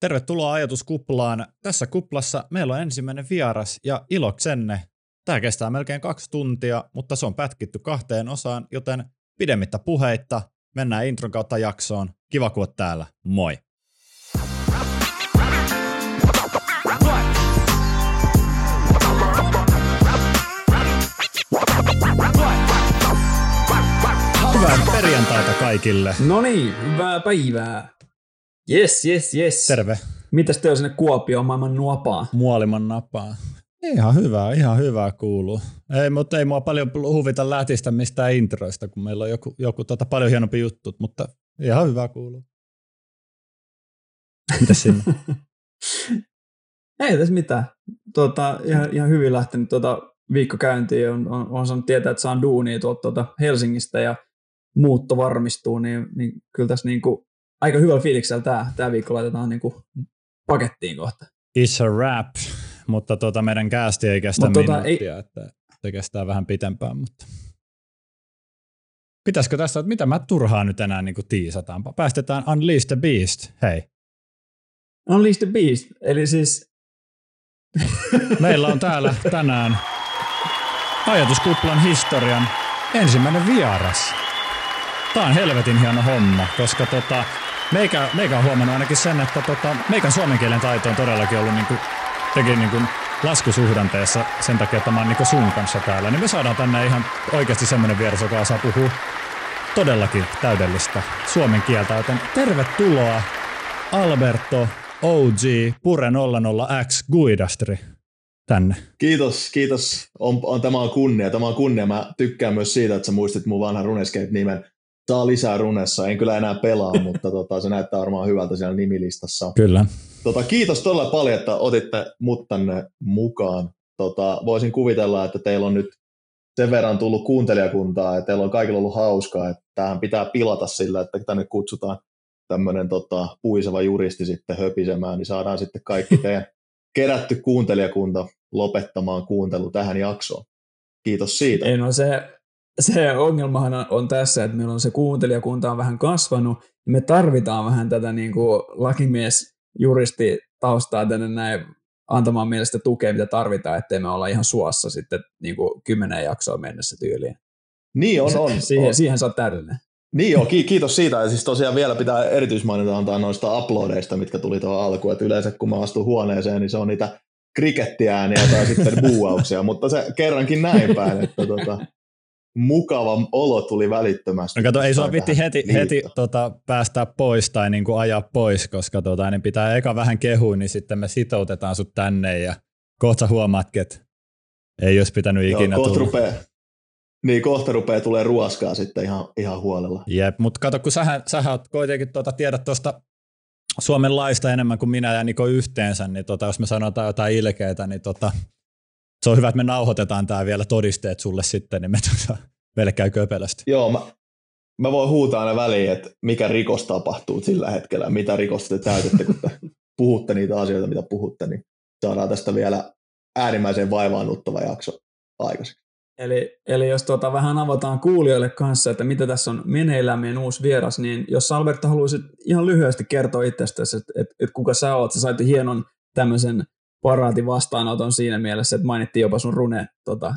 Tervetuloa ajatuskuplaan. Tässä kuplassa meillä on ensimmäinen vieras ja iloksenne. Tämä kestää melkein kaksi tuntia, mutta se on pätkitty kahteen osaan, joten pidemmittä puheitta mennään intron kautta jaksoon. Kiva oot täällä. Moi! Hyvää perjantaita kaikille. No niin, hyvää päivää. Yes, yes, yes. Terve. Mitäs te on sinne Kuopioon maailman nuopaa? Muoliman napaa. Ihan hyvää, ihan hyvää kuuluu. Ei, mutta ei mua paljon huvita lätistä mistään introista, kun meillä on joku, joku tota, paljon hienompi juttu, mutta ihan hyvää kuuluu. Mitäs sinne? ei tässä mitään. Tota, ihan, ihan hyvin lähtenyt tuota viikko käyntiin. On, on, on saanut tietää, että saan duunia tuolta tuota Helsingistä ja muutto varmistuu, niin, niin kyllä tässä niin kuin aika hyvällä fiiliksellä tämä, tämä viikko laitetaan niin kuin pakettiin kohta. It's a wrap, mutta tuota, meidän käästi ei kestä Mut minuuttia, tota, ei... että se kestää vähän pitempään, mutta Pitäisikö tässä, että mitä mä turhaan nyt enää niin kuin tiisataan? Päästetään Unleash the Beast, hei. Unleash the Beast, eli siis... Meillä on täällä tänään ajatuskuplan historian ensimmäinen vieras. Tämä on helvetin hieno homma, koska tota, meikä, meikä on huomannut ainakin sen, että tota, meikän suomen kielen taito on todellakin ollut niinku, tekin niinku laskusuhdanteessa sen takia, että mä oon niinku sun kanssa täällä, niin me saadaan tänne ihan oikeasti semmoinen vieras, joka osaa puhua todellakin täydellistä suomen kieltä, joten tervetuloa Alberto OG Pure 00X Guidastri tänne. Kiitos, kiitos. On, on, tämä on kunnia. Tämä on kunnia. Mä tykkään myös siitä, että sä muistit mun vanhan Runescape-nimen saa lisää runessa. En kyllä enää pelaa, mutta tota, se näyttää varmaan hyvältä siellä nimilistassa. Kyllä. Tota, kiitos todella paljon, että otitte mut tänne mukaan. Tota, voisin kuvitella, että teillä on nyt sen verran tullut kuuntelijakuntaa, että teillä on kaikilla ollut hauskaa, että tähän pitää pilata sillä, että tänne kutsutaan tämmöinen tota, puiseva juristi sitten höpisemään, niin saadaan sitten kaikki teidän kerätty kuuntelijakunta lopettamaan kuuntelu tähän jaksoon. Kiitos siitä. Ei no se, se ongelmahan on tässä, että meillä on se kuuntelijakunta on vähän kasvanut, ja me tarvitaan vähän tätä niin kuin lakimies juristi taustaa tänne näin antamaan mielestä tukea, mitä tarvitaan, ettei me olla ihan suossa sitten niin kuin kymmenen jaksoa mennessä tyyliin. Niin on, on. siihen, on. siihen sä oot täydellinen. Niin joo, kiitos siitä. Ja siis tosiaan vielä pitää erityismainita antaa noista uploadeista, mitkä tuli tuohon alkuun. Että yleensä kun mä astun huoneeseen, niin se on niitä krikettiääniä tai sitten buuauksia, mutta se kerrankin näin päin, että tota, mukava olo tuli välittömästi. No kato, ei sua vitti heti, heti tota, päästää pois tai niin kuin ajaa pois, koska tota, niin pitää eka vähän kehua, niin sitten me sitoutetaan sut tänne ja kohta huomaatkin, että ei olisi pitänyt ikinä Joo, tulla. Rupea, niin, kohta rupeaa tulee ruoskaa sitten ihan, ihan huolella. Jep, mutta kato, kun sähän, sähän oot kuitenkin tuota, tiedät tuosta Suomen laista enemmän kuin minä ja Niko yhteensä, niin tota, jos me sanotaan jotain ilkeitä, niin tota, se on hyvä, että me nauhoitetaan tämä vielä todisteet sulle sitten, niin me tota, meille käy köpelästi. Joo, mä, mä voin huutaa aina väliin, että mikä rikos tapahtuu sillä hetkellä, mitä rikosta te täytätte, kun te puhutte niitä asioita, mitä puhutte, niin saadaan tästä vielä äärimmäisen vaivaannuttava jakso aikaiseksi. Eli, eli jos tuota vähän avataan kuulijoille kanssa, että mitä tässä on meneillään meidän uusi vieras, niin jos Alberto haluaisit ihan lyhyesti kertoa itsestäsi, että, että, että kuka sä oot, sä sait hienon tämmöisen paraatin vastaanoton siinä mielessä, että mainittiin jopa sun rune tota,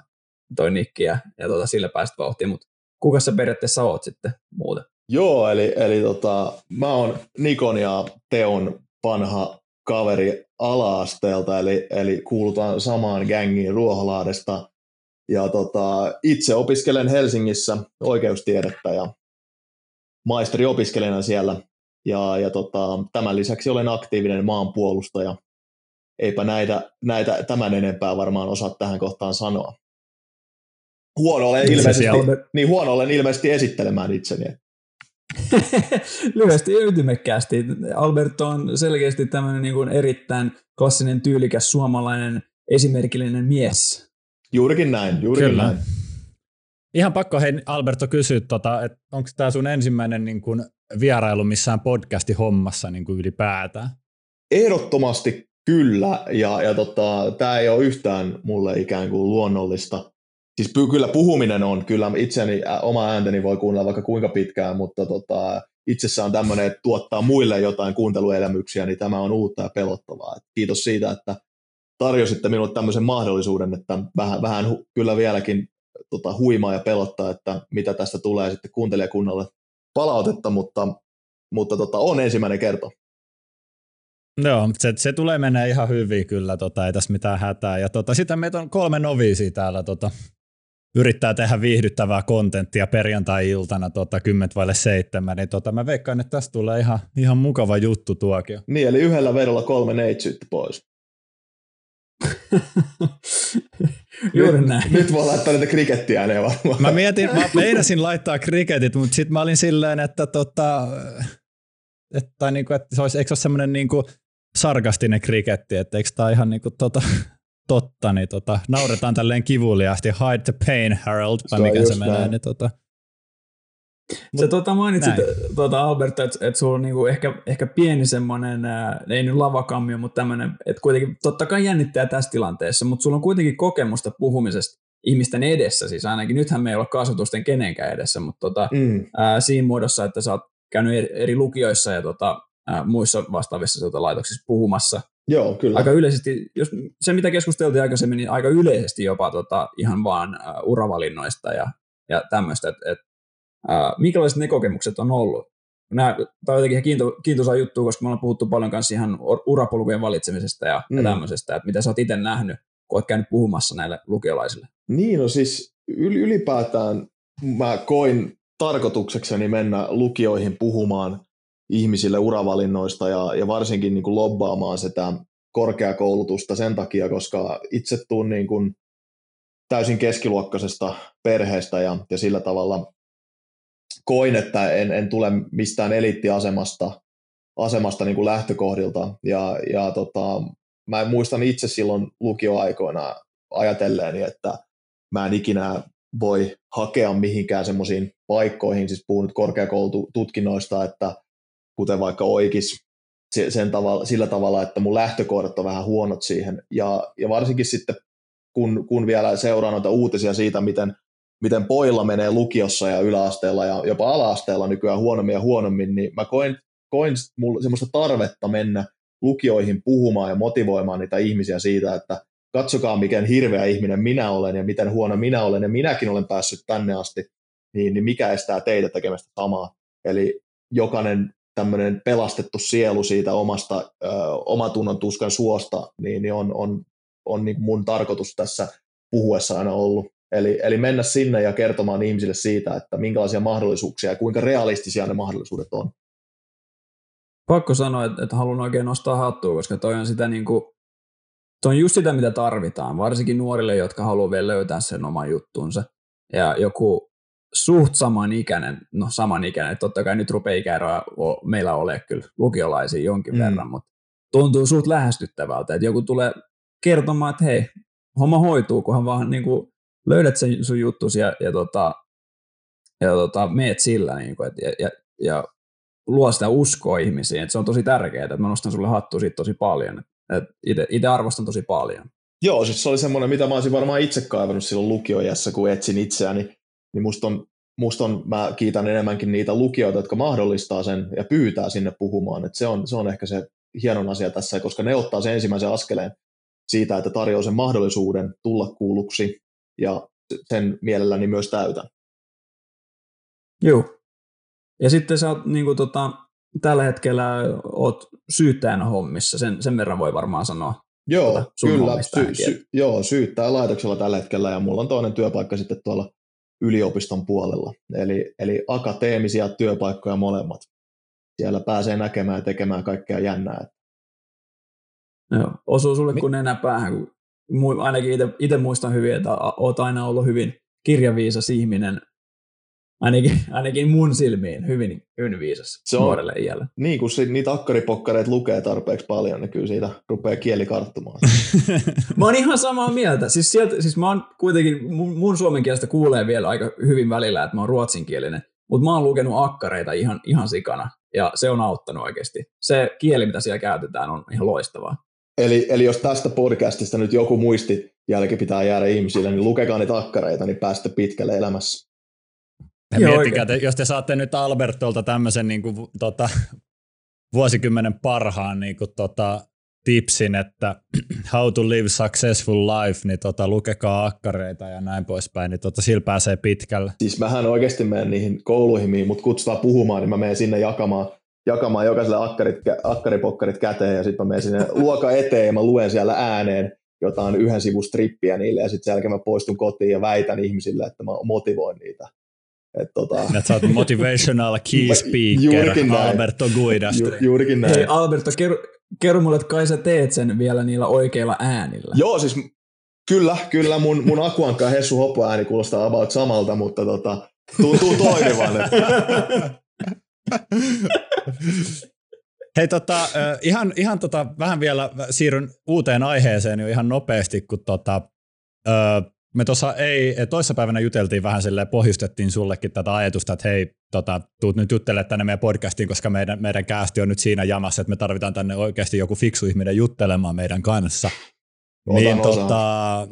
toi nikki ja, ja tota, sillä päästä vauhtiin, mutta kuka sä periaatteessa oot sitten muuten? Joo, eli, eli tota, mä oon Nikon ja Teon vanha kaveri ala-asteelta, eli, eli kuulutaan samaan gängiin Ruoholaadesta. Ja tota, itse opiskelen Helsingissä oikeustiedettä ja maisteri opiskelijana siellä. Ja, ja tota, tämän lisäksi olen aktiivinen maanpuolustaja eipä näitä, näitä tämän enempää varmaan osaa tähän kohtaan sanoa. Huono olen ilmeisesti, niin huono olen ilmeisesti esittelemään itseni. Lyhyesti ja ytimekkäästi. Alberto on selkeästi tämmöinen niin kuin erittäin klassinen, tyylikäs suomalainen esimerkillinen mies. Juurikin näin, juurikin Kyllä. näin. Ihan pakko hei Alberto kysyä, tota, että onko tämä sun ensimmäinen niin kuin, vierailu missään podcasti hommassa niin ylipäätään? Ehdottomasti Kyllä, ja, ja tota, tämä ei ole yhtään mulle ikään kuin luonnollista. Siis kyllä puhuminen on, kyllä itseäni oma ääntäni voi kuunnella vaikka kuinka pitkään, mutta tota, itsessään tämmöinen, että tuottaa muille jotain kuunteluelämyksiä, niin tämä on uutta ja pelottavaa. Et kiitos siitä, että tarjositte minulle tämmöisen mahdollisuuden, että vähän, vähän hu, kyllä vieläkin tota, huimaa ja pelottaa, että mitä tästä tulee sitten kuuntelijakunnalle palautetta, mutta, mutta tota, on ensimmäinen kerto. Joo, se, se tulee mennä ihan hyvin kyllä, tota, ei tässä mitään hätää. Ja tota, sitten meitä on kolme noviisia täällä tota, yrittää tehdä viihdyttävää kontenttia perjantai-iltana tota, 10 vaille 7, niin tota, mä veikkaan, että tästä tulee ihan, ihan mukava juttu tuokio. Niin, eli yhdellä vedolla kolme neitsyyttä pois. Juuri nyt, näin. Nyt voi laittaa niitä krikettiä varmaan. Mä mietin, mä meinasin laittaa kriketit, mutta sitten mä olin silleen, että tota, että, tai niinku, että se olisi, eikö se ole semmoinen niinku sarkastinen kriketti, että eikö tämä ihan niinku tota, totta, niin tota, nauretaan tälleen kivuliaasti, hide the pain, Harold, vai mikä se menee, niin tota, se tota mainitsit, tota Albert, että et sulla on niinku ehkä, ehkä pieni semmoinen, ei nyt lavakammio, mutta tämmöinen, että kuitenkin totta kai jännittää tässä tilanteessa, mutta sulla on kuitenkin kokemusta puhumisesta ihmisten edessä, siis ainakin nythän me ei ole kasvatusten kenenkään edessä, mutta tota, mm. ää, siinä muodossa, että sä oot käynyt eri lukioissa ja tota, ää, muissa vastaavissa tota, laitoksissa puhumassa. Joo, kyllä. Aika yleisesti, jos, se mitä keskusteltiin aikaisemmin, niin aika yleisesti jopa tota, ihan vaan ää, uravalinnoista ja, ja tämmöistä, että et, minkälaiset ne kokemukset on ollut? Nämä, tämä on jotenkin ihan kiinto, kiintoisa juttu, koska me ollaan puhuttu paljon kanssa ihan urapolkujen valitsemisesta ja, mm. ja tämmöisestä, että mitä sä oot itse nähnyt, kun oot käynyt puhumassa näille lukiolaisille. Niin, no siis ylipäätään mä koin tarkoituksekseni mennä lukioihin puhumaan ihmisille uravalinnoista ja, ja varsinkin niin kuin lobbaamaan sitä korkeakoulutusta sen takia, koska itse tuun niin kuin täysin keskiluokkaisesta perheestä ja, ja sillä tavalla koin, että en, en tule mistään eliittiasemasta asemasta niin kuin lähtökohdilta. Ja, ja tota, mä muistan itse silloin lukioaikoina ajatelleeni, että mä en ikinä voi hakea mihinkään semmoisiin paikkoihin, siis puhun nyt korkeakoulututkinnoista, että kuten vaikka oikis sen tavalla, sillä tavalla, että mun lähtökohdat on vähän huonot siihen. Ja, ja varsinkin sitten, kun, kun vielä seuraan noita uutisia siitä, miten, miten poilla menee lukiossa ja yläasteella ja jopa alaasteella nykyään huonommin ja huonommin, niin mä koin, koin semmoista tarvetta mennä lukioihin puhumaan ja motivoimaan niitä ihmisiä siitä, että katsokaa miten hirveä ihminen minä olen ja miten huono minä olen ja minäkin olen päässyt tänne asti, niin, niin mikä estää teitä tekemästä samaa. Eli jokainen tämmöinen pelastettu sielu siitä omasta ö, omatunnon tuskan suosta, niin, niin on, on, on niin mun tarkoitus tässä puhuessa aina ollut. Eli, eli mennä sinne ja kertomaan ihmisille siitä, että minkälaisia mahdollisuuksia ja kuinka realistisia ne mahdollisuudet on. Pakko sanoa, että, että haluan oikein nostaa hattua, koska toi on sitä niin kuin, toi on just sitä, mitä tarvitaan, varsinkin nuorille, jotka haluaa vielä löytää sen oman juttunsa. Ja joku suht samanikäinen, no samanikäinen, totta kai nyt rupeaa ikäeroa meillä ole kyllä lukiolaisia jonkin mm. verran, mutta tuntuu suht lähestyttävältä, että joku tulee kertomaan, että hei, homma hoituu, kunhan vaan niin kuin, löydät sen sun juttusi ja, ja, tota, ja tota, meet sillä, niin kuin, et, ja, ja, ja luo sitä uskoa ihmisiin, että se on tosi tärkeää, että mä nostan sulle hattu siitä tosi paljon, itse arvostan tosi paljon. Joo, siis se oli semmoinen, mitä mä olisin varmaan itse kaivannut silloin lukioijassa, kun etsin itseäni, niin musta on, musta on, mä kiitän enemmänkin niitä lukijoita, jotka mahdollistaa sen ja pyytää sinne puhumaan, että se on, se on ehkä se hienon asia tässä, koska ne ottaa sen ensimmäisen askeleen siitä, että tarjoaa sen mahdollisuuden tulla kuulluksi ja sen mielelläni myös täytän. Joo. Ja sitten sä oot niin kuin, tota, tällä hetkellä oot syyttäjänä hommissa, sen, sen verran voi varmaan sanoa. Joo, tuota, kyllä. Sy- sy- joo, syyttäjä laitoksella tällä hetkellä ja mulla on toinen työpaikka sitten tuolla yliopiston puolella. Eli, eli akateemisia työpaikkoja molemmat. Siellä pääsee näkemään ja tekemään kaikkea jännää. Joo, osuu sulle kuin enää päähän. Ainakin itse muistan hyvin, että olet aina ollut hyvin kirjaviisas ihminen, ainakin, ainakin mun silmiin hyvin, hyvin viisas se on, nuorelle iällä. Niin, kun niitä akkaripokkareita lukee tarpeeksi paljon, niin kyllä siitä rupeaa kieli karttumaan. mä oon ihan samaa mieltä. Siis, sieltä, siis mä oon kuitenkin, mun, mun suomen kielestä kuulee vielä aika hyvin välillä, että mä oon ruotsinkielinen, mutta mä oon lukenut akkareita ihan, ihan sikana, ja se on auttanut oikeasti. Se kieli, mitä siellä käytetään, on ihan loistavaa. Eli, eli jos tästä podcastista nyt joku muisti jälki pitää jäädä ihmisille, niin lukekaa niitä akkareita, niin päästä pitkälle elämässä. Miettikää, te, jos te saatte nyt Albertolta tämmöisen niin kuin, tota, vuosikymmenen parhaan niin kuin, tota, tipsin, että how to live successful life, niin tota, lukekaa akkareita ja näin poispäin, niin tota, sillä pääsee pitkälle. Siis mähän oikeasti menen niihin kouluihin, mihin mut kutsutaan puhumaan, niin mä menen sinne jakamaan, jakamaan jokaiselle akkarit, akkaripokkarit käteen ja sitten mä menen sinne luoka eteen ja mä luen siellä ääneen jotain yhden sivun strippiä niille ja sitten sen jälkeen mä poistun kotiin ja väitän ihmisille, että mä motivoin niitä. Et tota... Että sä oot motivational key speaker Alberto Guidastri. Ju, juurikin näin. Hei Alberto, kerro, kerro mulle, että kai sä teet sen vielä niillä oikeilla äänillä. Joo, siis kyllä, kyllä mun, mun Akuankka Hessu Hoppo ääni kuulostaa about samalta, mutta tota, tuntuu toimivan. Hei, tota, ihan, ihan tota, vähän vielä siirryn uuteen aiheeseen jo ihan nopeasti, kun tota, me tuossa ei, toissapäivänä juteltiin vähän silleen, pohjustettiin sullekin tätä ajatusta, että hei, tota, tuut nyt juttelemaan tänne meidän podcastiin, koska meidän, meidän käästi on nyt siinä jamassa, että me tarvitaan tänne oikeasti joku fiksu ihminen juttelemaan meidän kanssa. Otan niin, tota,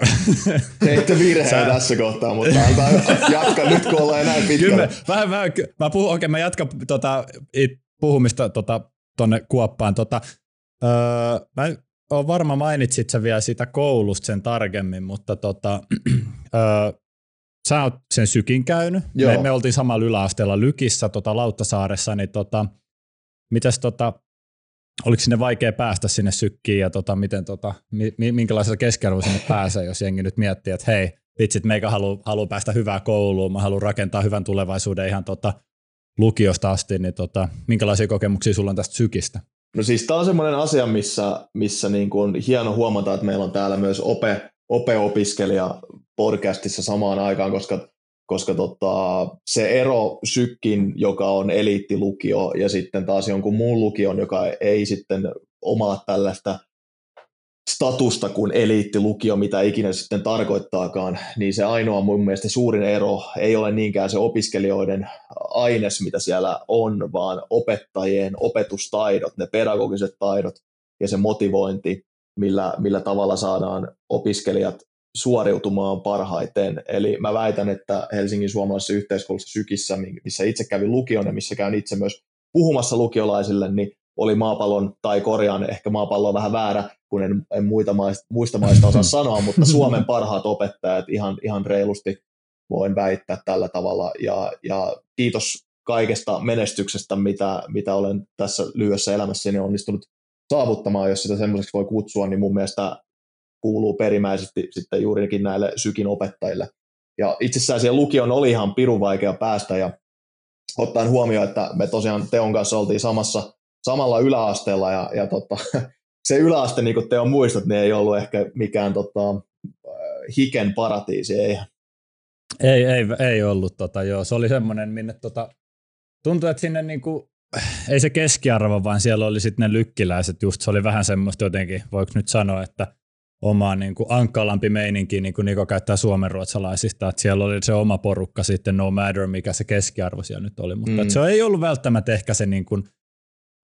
Teitte virheen Sä... tässä kohtaa, mutta antaa jatka nyt, kun ollaan näin pitkällä. Kyllä, vähän, vähän, mä puhun, okay, mä jatkan tota, puhumista tota, tonne kuoppaan. Tota, öö, mä on varma mainitsit sä vielä sitä koulusta sen tarkemmin, mutta tota, öö, sä oot sen sykin käynyt. Me, me, oltiin samalla yläasteella Lykissä tota, Lauttasaaressa, niin tota, mitäs tota, oliko sinne vaikea päästä sinne sykkiin ja tota, miten, tota, mi, minkälaisella keskiarvolla sinne pääsee, jos jengi nyt miettii, että hei, vitsit, meikä haluaa halu päästä hyvää kouluun, mä haluan rakentaa hyvän tulevaisuuden ihan tota, lukiosta asti, niin tota, minkälaisia kokemuksia sulla on tästä sykistä? No siis tämä on semmoinen asia, missä, missä niin kuin hieno huomata, että meillä on täällä myös ope, ope-opiskelija podcastissa samaan aikaan, koska, koska tota, se ero sykkin, joka on eliittilukio, ja sitten taas jonkun muun lukion, joka ei sitten omaa tällaista statusta kuin eliittilukio, mitä ikinä sitten tarkoittaakaan, niin se ainoa mun mielestä suurin ero ei ole niinkään se opiskelijoiden aines, mitä siellä on, vaan opettajien opetustaidot, ne pedagogiset taidot ja se motivointi, millä, millä tavalla saadaan opiskelijat suoriutumaan parhaiten. Eli mä väitän, että Helsingin suomalaisessa yhteiskoulussa Sykissä, missä itse kävin lukion ja missä käyn itse myös puhumassa lukiolaisille, niin oli maapallon, tai korjaan ehkä maapallo on vähän väärä, kun en, en muita maista, muista maista osaa sanoa, mutta Suomen parhaat opettajat ihan, ihan reilusti voin väittää tällä tavalla. Ja, ja kiitos kaikesta menestyksestä, mitä, mitä olen tässä lyhyessä elämässäni onnistunut saavuttamaan, jos sitä semmoiseksi voi kutsua, niin mun mielestä kuuluu perimäisesti sitten juurikin näille sykin opettajille. Ja itsessään siellä lukion oli ihan pirun vaikea päästä ja ottaen huomioon, että me tosiaan Teon kanssa oltiin samassa samalla yläasteella ja, ja tota, se yläaste, niin kuin te on muistat, niin ei ollut ehkä mikään tota, hiken paratiisi, ei. Ei, ei, ei ollut, tota, joo. se oli semmoinen, minne tota, tuntui, että sinne niinku, ei se keskiarvo, vaan siellä oli sitten ne lykkiläiset, just se oli vähän semmoista jotenkin, voiko nyt sanoa, että oma niin kuin ankkalampi meininki, niin kuin Niko käyttää suomenruotsalaisista, että siellä oli se oma porukka sitten, no matter mikä se keskiarvo siellä nyt oli, mutta mm. se ei ollut välttämättä ehkä se niin kuin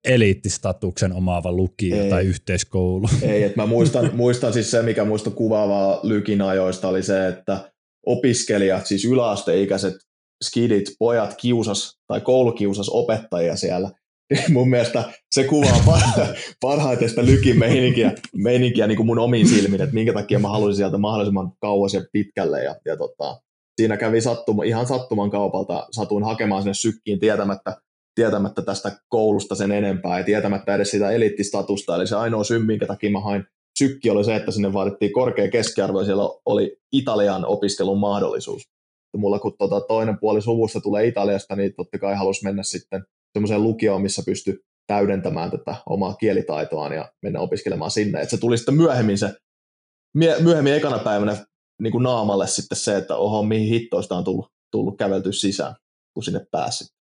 eliittistatuksen omaava lukio ei. tai yhteiskoulu. Ei, että mä muistan, muistan siis se, mikä muista kuvaavaa Lykin ajoista oli se, että opiskelijat, siis yläasteikäiset skidit, pojat kiusas tai koulukiusas opettajia siellä. mun mielestä se kuvaa parhaiten sitä lykin meininkiä, meininkiä niin kuin mun omiin silmiin, että minkä takia mä haluaisin sieltä mahdollisimman kauas ja pitkälle. Ja, ja tota, siinä kävi sattuma, ihan sattuman kaupalta, satuin hakemaan sinne sykkiin tietämättä, tietämättä tästä koulusta sen enempää ja tietämättä edes sitä eliittistatusta. Eli se ainoa syy, minkä takia mä hain sykki oli se, että sinne vaadittiin korkea keskiarvo ja siellä oli Italian opiskelun mahdollisuus. Ja mulla kun tota toinen puoli suvusta tulee Italiasta, niin totta kai halusi mennä sitten semmoiseen lukioon, missä pystyi täydentämään tätä omaa kielitaitoaan ja mennä opiskelemaan sinne. Et se tuli sitten myöhemmin se, myöhemmin ekana päivänä niin kuin naamalle sitten se, että oho, mihin hittoista on tullut, tullut kävelty sisään, kun sinne pääsi.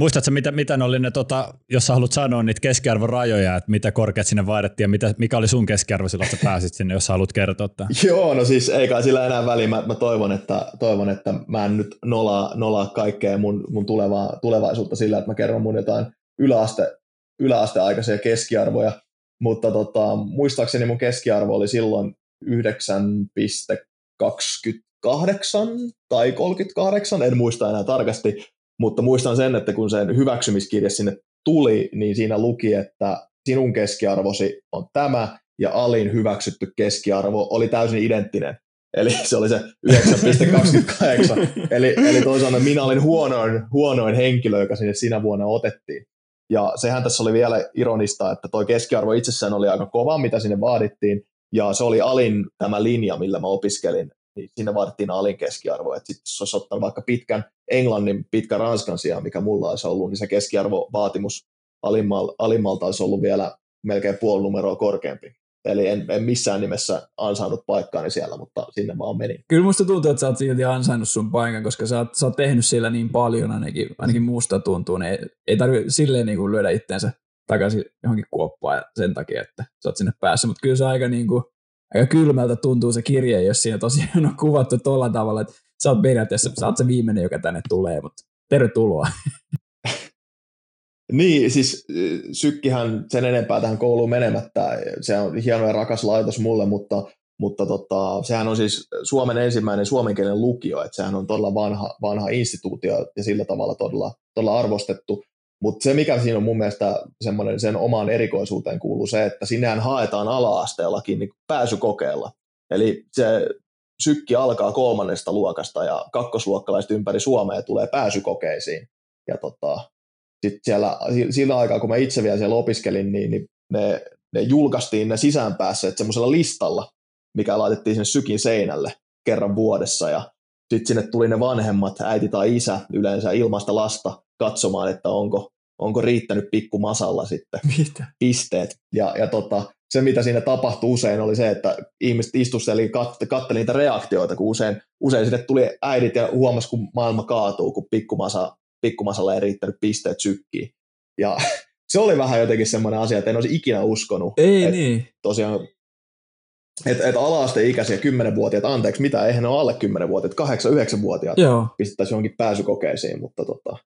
Muistatko, mitä, mitä ne oli ne, tota, jos sä haluat sanoa niitä keskiarvorajoja, että mitä korkeat sinne vaadettiin ja mitä, mikä oli sun keskiarvo silloin, että pääsit sinne, jos sä haluat kertoa tämän? Joo, no siis ei kai sillä enää väliä. Mä, mä toivon, että, toivon, että mä en nyt nolaa, nolaa kaikkea mun, mun tulevaa, tulevaisuutta sillä, että mä kerron mun jotain yläaste, yläasteaikaisia keskiarvoja. Mutta tota, muistaakseni mun keskiarvo oli silloin 9,25 38 tai 38, en muista enää tarkasti, mutta muistan sen, että kun sen hyväksymiskirje sinne tuli, niin siinä luki, että sinun keskiarvosi on tämä, ja alin hyväksytty keskiarvo oli täysin identtinen. Eli se oli se 9,28. eli, eli toisaalta minä olin huonoin, huonoin henkilö, joka sinne sinä vuonna otettiin. Ja sehän tässä oli vielä ironista, että tuo keskiarvo itsessään oli aika kova, mitä sinne vaadittiin, ja se oli alin tämä linja, millä mä opiskelin, niin sinne vaadittiin alin keskiarvo. Että sitten jos olisi ottanut vaikka pitkän englannin, pitkän ranskan sijaan, mikä mulla olisi ollut, niin se keskiarvovaatimus alimmal, alimmalta olisi ollut vielä melkein puoli numeroa korkeampi. Eli en, en missään nimessä ansainnut paikkaani siellä, mutta sinne vaan meni. Kyllä musta tuntuu, että sä oot silti ansainnut sun paikan, koska sä oot, sä oot tehnyt siellä niin paljon, ainakin, ainakin muusta tuntuu. Niin ei, ei tarvitse silleen niin kuin lyödä itteensä takaisin johonkin kuoppaan sen takia, että sä oot sinne päässä. Mutta kyllä se aika, niin kuin, aika kylmältä tuntuu se kirje, jos siinä tosiaan on kuvattu tuolla tavalla, että sä oot periaatteessa, sä oot se viimeinen, joka tänne tulee, mutta tervetuloa. Niin, siis Sykkihän sen enempää tähän kouluun menemättä, se on hieno ja rakas laitos mulle, mutta, mutta tota, sehän on siis Suomen ensimmäinen suomenkielinen lukio, että sehän on todella vanha, vanha instituutio ja sillä tavalla todella, todella arvostettu. Mutta se, mikä siinä on mun mielestä semmoinen sen omaan erikoisuuteen kuuluu se, että sinnehän haetaan ala-asteellakin niin pääsykokeella. Eli se sykki alkaa kolmannesta luokasta ja kakkosluokkalaiset ympäri Suomea tulee pääsykokeisiin. Ja tota, sitten siellä, sillä aikaa, kun mä itse vielä siellä opiskelin, niin, niin ne, ne julkaistiin ne sisäänpäässeet semmoisella listalla, mikä laitettiin sinne sykin seinälle kerran vuodessa ja sitten sinne tuli ne vanhemmat, äiti tai isä yleensä ilmasta lasta katsomaan, että onko, onko riittänyt pikku masalla sitten Mitä? pisteet. Ja, ja tota, se, mitä siinä tapahtui usein, oli se, että ihmiset istusteli kat, katteli niitä reaktioita, kun usein, usein sinne tuli äidit ja huomasi, kun maailma kaatuu, kun pikkumasa pikkumasalla ei riittänyt pisteet sykkiin. Ja se oli vähän jotenkin semmoinen asia, että en olisi ikinä uskonut. Ei et, niin. Tosiaan, että et ala-asteikäisiä 10-vuotiaat, anteeksi, mitä, eihän ne ole alle 10-vuotiaat, 8-9-vuotiaat pistettäisiin johonkin pääsykokeisiin, mutta tota,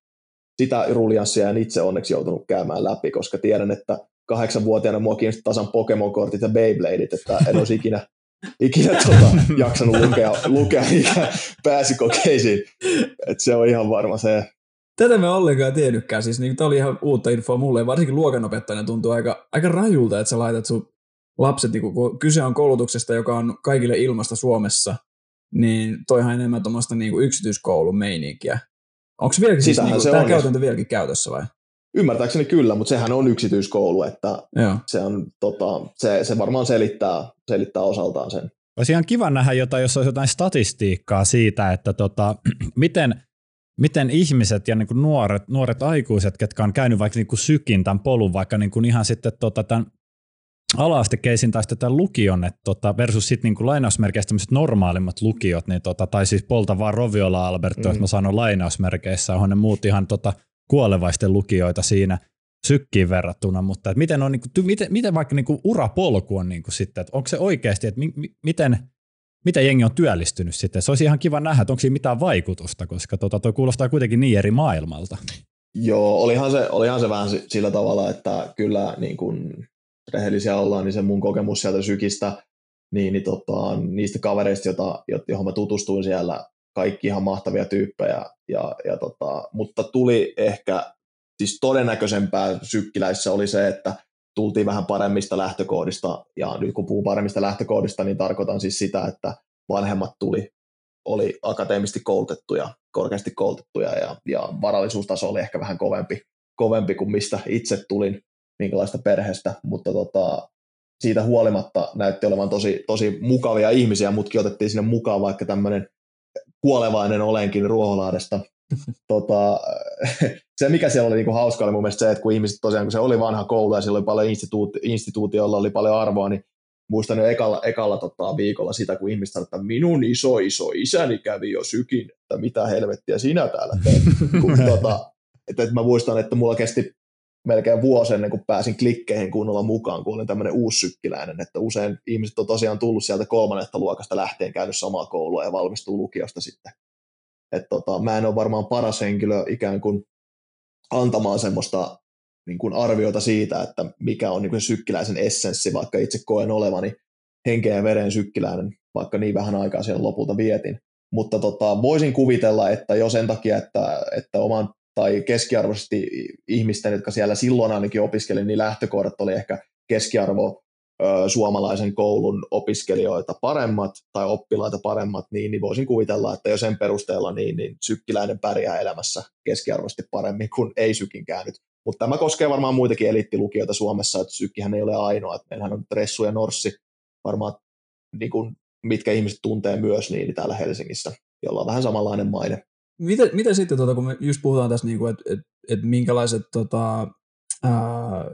sitä ruljanssia en itse onneksi joutunut käymään läpi, koska tiedän, että kahdeksanvuotiaana mua kiinnosti tasan Pokemon-kortit ja Beybladeit, että en olisi ikinä, ikinä tota, jaksanut lukea, lukea pääsykokeisiin. Et se on ihan varma se, Tätä me ollenkaan tiennytkään. Siis niin, tämä oli ihan uutta infoa mulle. Varsinkin luokanopettajana tuntuu aika, aika rajulta, että sä laitat sun lapset, niin kun kyse on koulutuksesta, joka on kaikille ilmasta Suomessa, niin toihan enemmän tuommoista niin yksityiskoulun meininkiä. Onko vieläkin siis niin kuin, se tämä on. käytäntö vieläkin käytössä vai? Ymmärtääkseni kyllä, mutta sehän on yksityiskoulu, että Joo. se, on, tota, se, se varmaan selittää, selittää osaltaan sen. Olisi ihan kiva nähdä jotain, jos olisi jotain statistiikkaa siitä, että tota, miten miten ihmiset ja niin kuin nuoret, nuoret aikuiset, ketkä on käynyt vaikka niin kuin sykin tämän polun, vaikka niin kuin ihan sitten tota, tämän alaastekeisin tai sitten tämän lukion, että tota, versus sitten niin kuin lainausmerkeissä tämmöiset normaalimmat lukiot, niin tota, tai siis poltavaa Roviola Alberto, mm. jos mä sanon lainausmerkeissä, on ne muut ihan tota, kuolevaisten lukijoita siinä sykkiin verrattuna, mutta että miten, on, niin kuin, miten, miten vaikka niin kuin urapolku on niin kuin sitten, että onko se oikeasti, että mi, mi, miten – miten jengi on työllistynyt sitten. Se olisi ihan kiva nähdä, että onko siinä mitään vaikutusta, koska tota, toi kuulostaa kuitenkin niin eri maailmalta. Joo, olihan se, olihan se vähän sillä tavalla, että kyllä niin kun rehellisiä ollaan, niin se mun kokemus sieltä sykistä, niin, niin tota, niistä kavereista, jota, johon mä tutustuin siellä, kaikki ihan mahtavia tyyppejä, ja, ja tota, mutta tuli ehkä, siis todennäköisempää sykkiläissä oli se, että tultiin vähän paremmista lähtökohdista, ja nyt kun puhun paremmista lähtökohdista, niin tarkoitan siis sitä, että vanhemmat tuli, oli akateemisesti koulutettuja, korkeasti koulutettuja, ja, ja varallisuustaso oli ehkä vähän kovempi, kovempi kuin mistä itse tulin, minkälaista perheestä, mutta tota, siitä huolimatta näytti olevan tosi, tosi mukavia ihmisiä, mutkin otettiin sinne mukaan, vaikka tämmöinen kuolevainen olenkin Ruoholahdesta, tota, se, mikä siellä oli niinku hauska, oli mun mielestä se, että kun ihmiset tosiaan, kun se oli vanha koulu ja siellä oli paljon instituuti, instituutioilla oli paljon arvoa, niin muistan jo ekalla, ekalla tota, viikolla sitä, kun ihmiset sanoi, että minun iso iso isäni kävi jo sykin, että mitä helvettiä sinä täällä teet. kun, tota, että, että mä muistan, että mulla kesti melkein vuosi ennen kuin pääsin klikkeihin kunnolla mukaan, kun olin tämmöinen uussykkiläinen, että usein ihmiset on tosiaan tullut sieltä kolmannesta luokasta lähtien käynyt samaa koulua ja valmistuu lukiosta sitten että tota, mä en ole varmaan paras henkilö ikään kuin antamaan semmoista niin kuin arviota siitä, että mikä on niin kuin sykkiläisen essenssi, vaikka itse koen olevani henkeä ja veren sykkiläinen, vaikka niin vähän aikaa siellä lopulta vietin. mutta tota, voisin kuvitella, että jo sen takia, että, että oman tai keskiarvoisesti ihmisten, jotka siellä silloin ainakin opiskeli, niin lähtökohdat oli ehkä keskiarvo suomalaisen koulun opiskelijoita paremmat tai oppilaita paremmat, niin, niin voisin kuvitella, että jo sen perusteella niin, niin sykkiläinen pärjää elämässä keskiarvoisesti paremmin kuin ei sykin käynyt. Mutta tämä koskee varmaan muitakin eliittilukioita Suomessa, että sykkihän ei ole ainoa. Että meillähän on Ressu ja Norssi varmaan, niin kuin, mitkä ihmiset tuntee myös niin täällä Helsingissä, jolla on vähän samanlainen maine. Mitä, mitä sitten, tuota, kun me just puhutaan tässä, niin että et, et minkälaiset, tota, ää,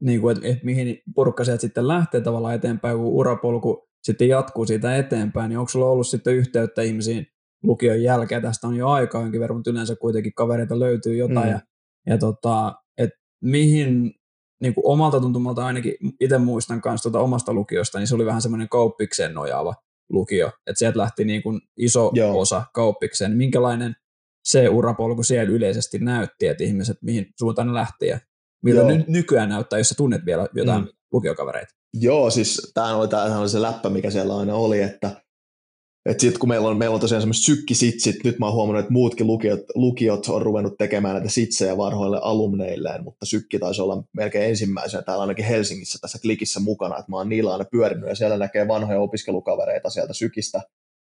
niin kuin, että et mihin porukka sieltä sitten lähtee tavallaan eteenpäin, kun urapolku sitten jatkuu siitä eteenpäin, niin onko sulla ollut sitten yhteyttä ihmisiin lukion jälkeen, tästä on jo aikaa jonkin verran, mutta yleensä kuitenkin kavereita löytyy jotain, mm. ja, ja tota, että mihin niin kuin omalta tuntumalta ainakin itse muistan kanssa tuota omasta lukiosta, niin se oli vähän semmoinen kauppikseen nojaava lukio, että sieltä lähti niin kuin iso Joo. osa kauppikseen. Minkälainen se urapolku siellä yleisesti näytti, että ihmiset mihin suuntaan ne lähti ja miltä ny- nykyään näyttää, jos sä tunnet vielä jotain mm. lukiokavereita? Joo, siis tämä oli, oli se läppä, mikä siellä aina oli, että et sitten kun meillä on, meillä on tosiaan semmoiset sykkisitsit, nyt mä oon huomannut, että muutkin lukiot, lukiot on ruvennut tekemään näitä sitsejä varhoille alumneilleen, mutta sykki taisi olla melkein ensimmäisenä täällä ainakin Helsingissä tässä klikissä mukana, että mä oon niillä aina pyörinyt ja siellä näkee vanhoja opiskelukavereita sieltä sykistä,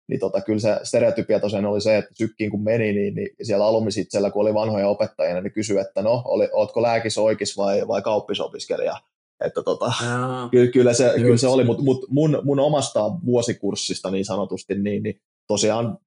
niin tota, kyllä se stereotypia tosiaan oli se, että sykkiin kun meni, niin, niin siellä alumisitsellä, kun oli vanhoja opettajia, niin kysyi, että no, oli, ootko lääkis oikeis vai, vai kauppisopiskelija? Että tota, kyllä, kyllä, se, kyllä se oli, mutta mut mun, mun omasta vuosikurssista niin sanotusti, niin, niin tosiaan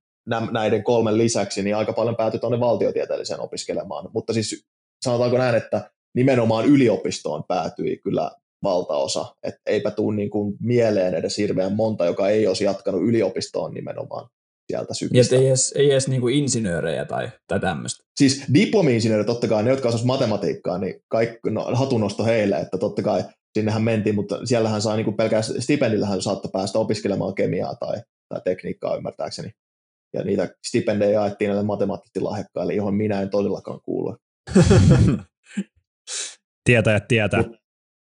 näiden kolmen lisäksi niin aika paljon päätyi tuonne valtiotieteelliseen opiskelemaan. Mutta siis sanotaanko näin, että nimenomaan yliopistoon päätyi kyllä valtaosa. Että eipä tule niin kuin mieleen edes hirveän monta, joka ei olisi jatkanut yliopistoon nimenomaan sieltä sykistä. Niin, ei edes, ei edes niin kuin insinöörejä tai, tai tämmöistä. Siis diplomi-insinöörit, totta kai ne, jotka osasivat matematiikkaa, niin kaikki, no, hatunosto heille, että totta kai sinnehän mentiin, mutta siellähän saa niin pelkästään stipendillähän saattoi päästä opiskelemaan kemiaa tai, tai tekniikkaa ymmärtääkseni. Ja niitä stipendejä jaettiin näille matemaattisesti lahjakkaille, johon minä en todellakaan kuulu. Tietäjät tietää. Mut,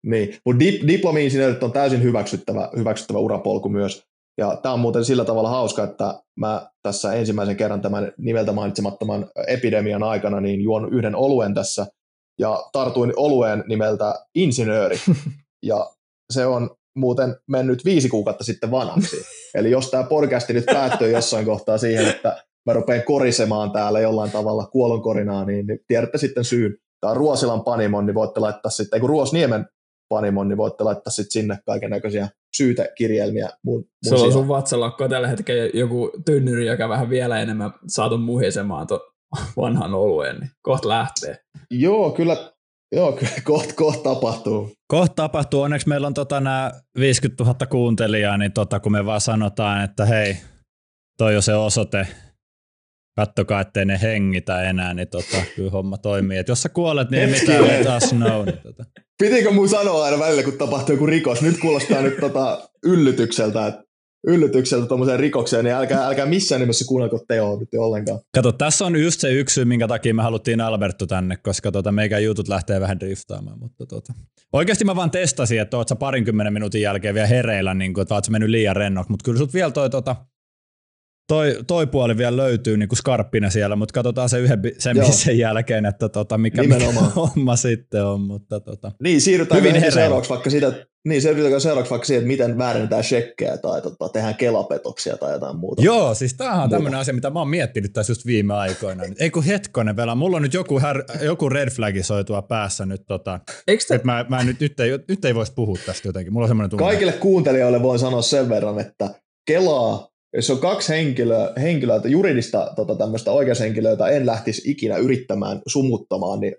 niin, mutta dip, diplomi-insinöörit on täysin hyväksyttävä, hyväksyttävä urapolku myös. Ja tämä on muuten sillä tavalla hauska, että mä tässä ensimmäisen kerran tämän nimeltä mainitsemattoman epidemian aikana niin juon yhden oluen tässä ja tartuin olueen nimeltä Insinööri. ja se on muuten mennyt viisi kuukautta sitten vanhaksi. Eli jos tämä podcasti nyt päättyy jossain kohtaa siihen, että mä rupean korisemaan täällä jollain tavalla kuolonkorinaa, niin, niin tiedätte sitten syyn. Tämä on Ruosilan Panimon, niin voitte laittaa sitten, kun Ruosniemen Panimon, niin voitte laittaa sitten sinne kaiken näköisiä syytekirjelmiä mun, mun Se on sun vatsalakko tällä hetkellä joku tynnyri, joka vähän vielä enemmän saatu muhisemaan to vanhan oluen, niin kohta lähtee. Joo, kyllä, joo, kohta koht tapahtuu. Kohta tapahtuu. Onneksi meillä on tota nämä 50 000 kuuntelijaa, niin tota, kun me vaan sanotaan, että hei, toi on se osoite, kattokaa, ettei ne hengitä enää, niin tota, kyllä homma toimii. Et jos sä kuolet, niin ei mitään let us know. Niin tota. Pitikö mun sanoa aina välillä, kun tapahtuu joku rikos? Nyt kuulostaa nyt tota yllytykseltä, että yllytykseltä tuommoiseen rikokseen, niin älkää, älkää missään nimessä kuunnelko Teo nyt ollenkaan. Kato, tässä on just se yksi syy, minkä takia me haluttiin Albertto tänne, koska tota, meikä jutut lähtee vähän driftaamaan. Mutta tota. Oikeasti mä vaan testasin, että oot sä parinkymmenen minuutin jälkeen vielä hereillä, niin kuin, että oot sä mennyt liian rennoksi, mutta kyllä sut vielä toi tota, toi, toi puoli vielä löytyy niin kuin skarppina siellä, mutta katsotaan se yhden sen sen jälkeen, että tota, mikä, mikä homma sitten on. Mutta tota, niin, siirrytään hyvin seuraavaksi vaikka siitä, niin siirrytäänkö seuraavaksi vaikka siihen, että miten väärennetään shekkejä tai tota, tehdään kelapetoksia tai jotain muuta. Joo, siis tämähän on tämmöinen asia, mitä mä oon miettinyt tässä just viime aikoina. Ei kun hetkonen vielä, mulla on nyt joku, här, joku red flagi soitua päässä nyt. Tota, te... että mä, mä nyt, nyt, ei, nyt ei voisi puhua tästä jotenkin. Mulla on semmoinen tunne. Kaikille kuuntelijoille voin sanoa sen verran, että Kelaa jos on kaksi henkilöä, henkilöä juridista tota, tämmöistä oikeushenkilöä, jota en lähtisi ikinä yrittämään sumuttamaan, niin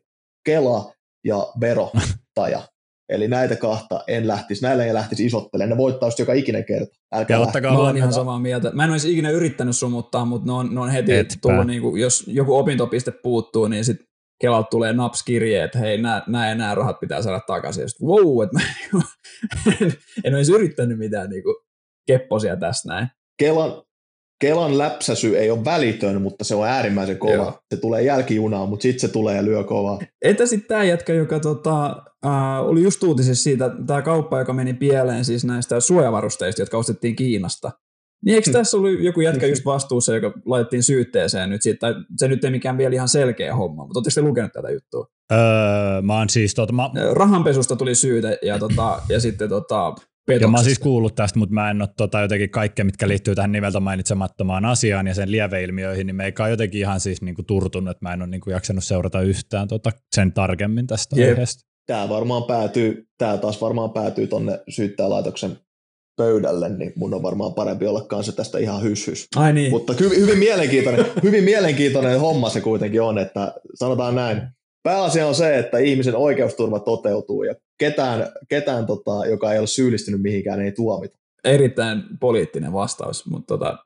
Kela ja verottaja. Eli näitä kahta en lähtisi, näillä ei lähtisi isottelemaan, ne voittaa joka ikinen kerta. Älkää ottakaa mä oon ihan samaa mieltä. Mä en olisi ikinä yrittänyt sumuttaa, mutta ne on, ne on heti Etpä. tullut, niin kuin, jos joku opintopiste puuttuu, niin sitten Kelalta tulee napskirje, että hei, nämä ja nämä rahat pitää saada takaisin. Ja sit, wow, että mä en, en olisi yrittänyt mitään niin kuin, kepposia tässä näin. Kelan, Kelan läpsäsy ei ole välitön, mutta se on äärimmäisen kova. Joo. Se tulee jälkijunaan, mutta sitten se tulee ja lyö kovaa. Entä sitten tämä jätkä, joka tota, äh, oli just uutisissa siitä, tämä kauppa, joka meni pieleen siis näistä suojavarusteista, jotka ostettiin Kiinasta. Niin eikö tässä ollut joku jätkä just vastuussa, joka laitettiin syytteeseen nyt siitä, se nyt ei mikään vielä ihan selkeä homma, mutta oletteko te lukenut tätä juttua? Öö, mä oon siis tota, mä... Rahanpesusta tuli syyte ja, tota, ja sitten tota, ja mä oon siis kuullut tästä, mutta mä en ole tota, jotenkin kaikkea, mitkä liittyy tähän nimeltä mainitsemattomaan asiaan ja sen lieveilmiöihin, niin me ei kai jotenkin ihan siis niinku turtunut, että mä en ole niinku jaksanut seurata yhtään tota, sen tarkemmin tästä yep. aiheesta. Tämä varmaan päätyy, tämä taas varmaan päätyy tonne syyttäjälaitoksen pöydälle, niin mun on varmaan parempi olla kanssa tästä ihan hyshys. Ai niin. Mutta hyvin, hyvin, mielenkiintoinen, hyvin mielenkiintoinen homma se kuitenkin on, että sanotaan näin, pääasia on se, että ihmisen oikeusturva toteutuu ja ketään, ketään tota, joka ei ole syyllistynyt mihinkään, ei tuomita. Erittäin poliittinen vastaus, mutta tota,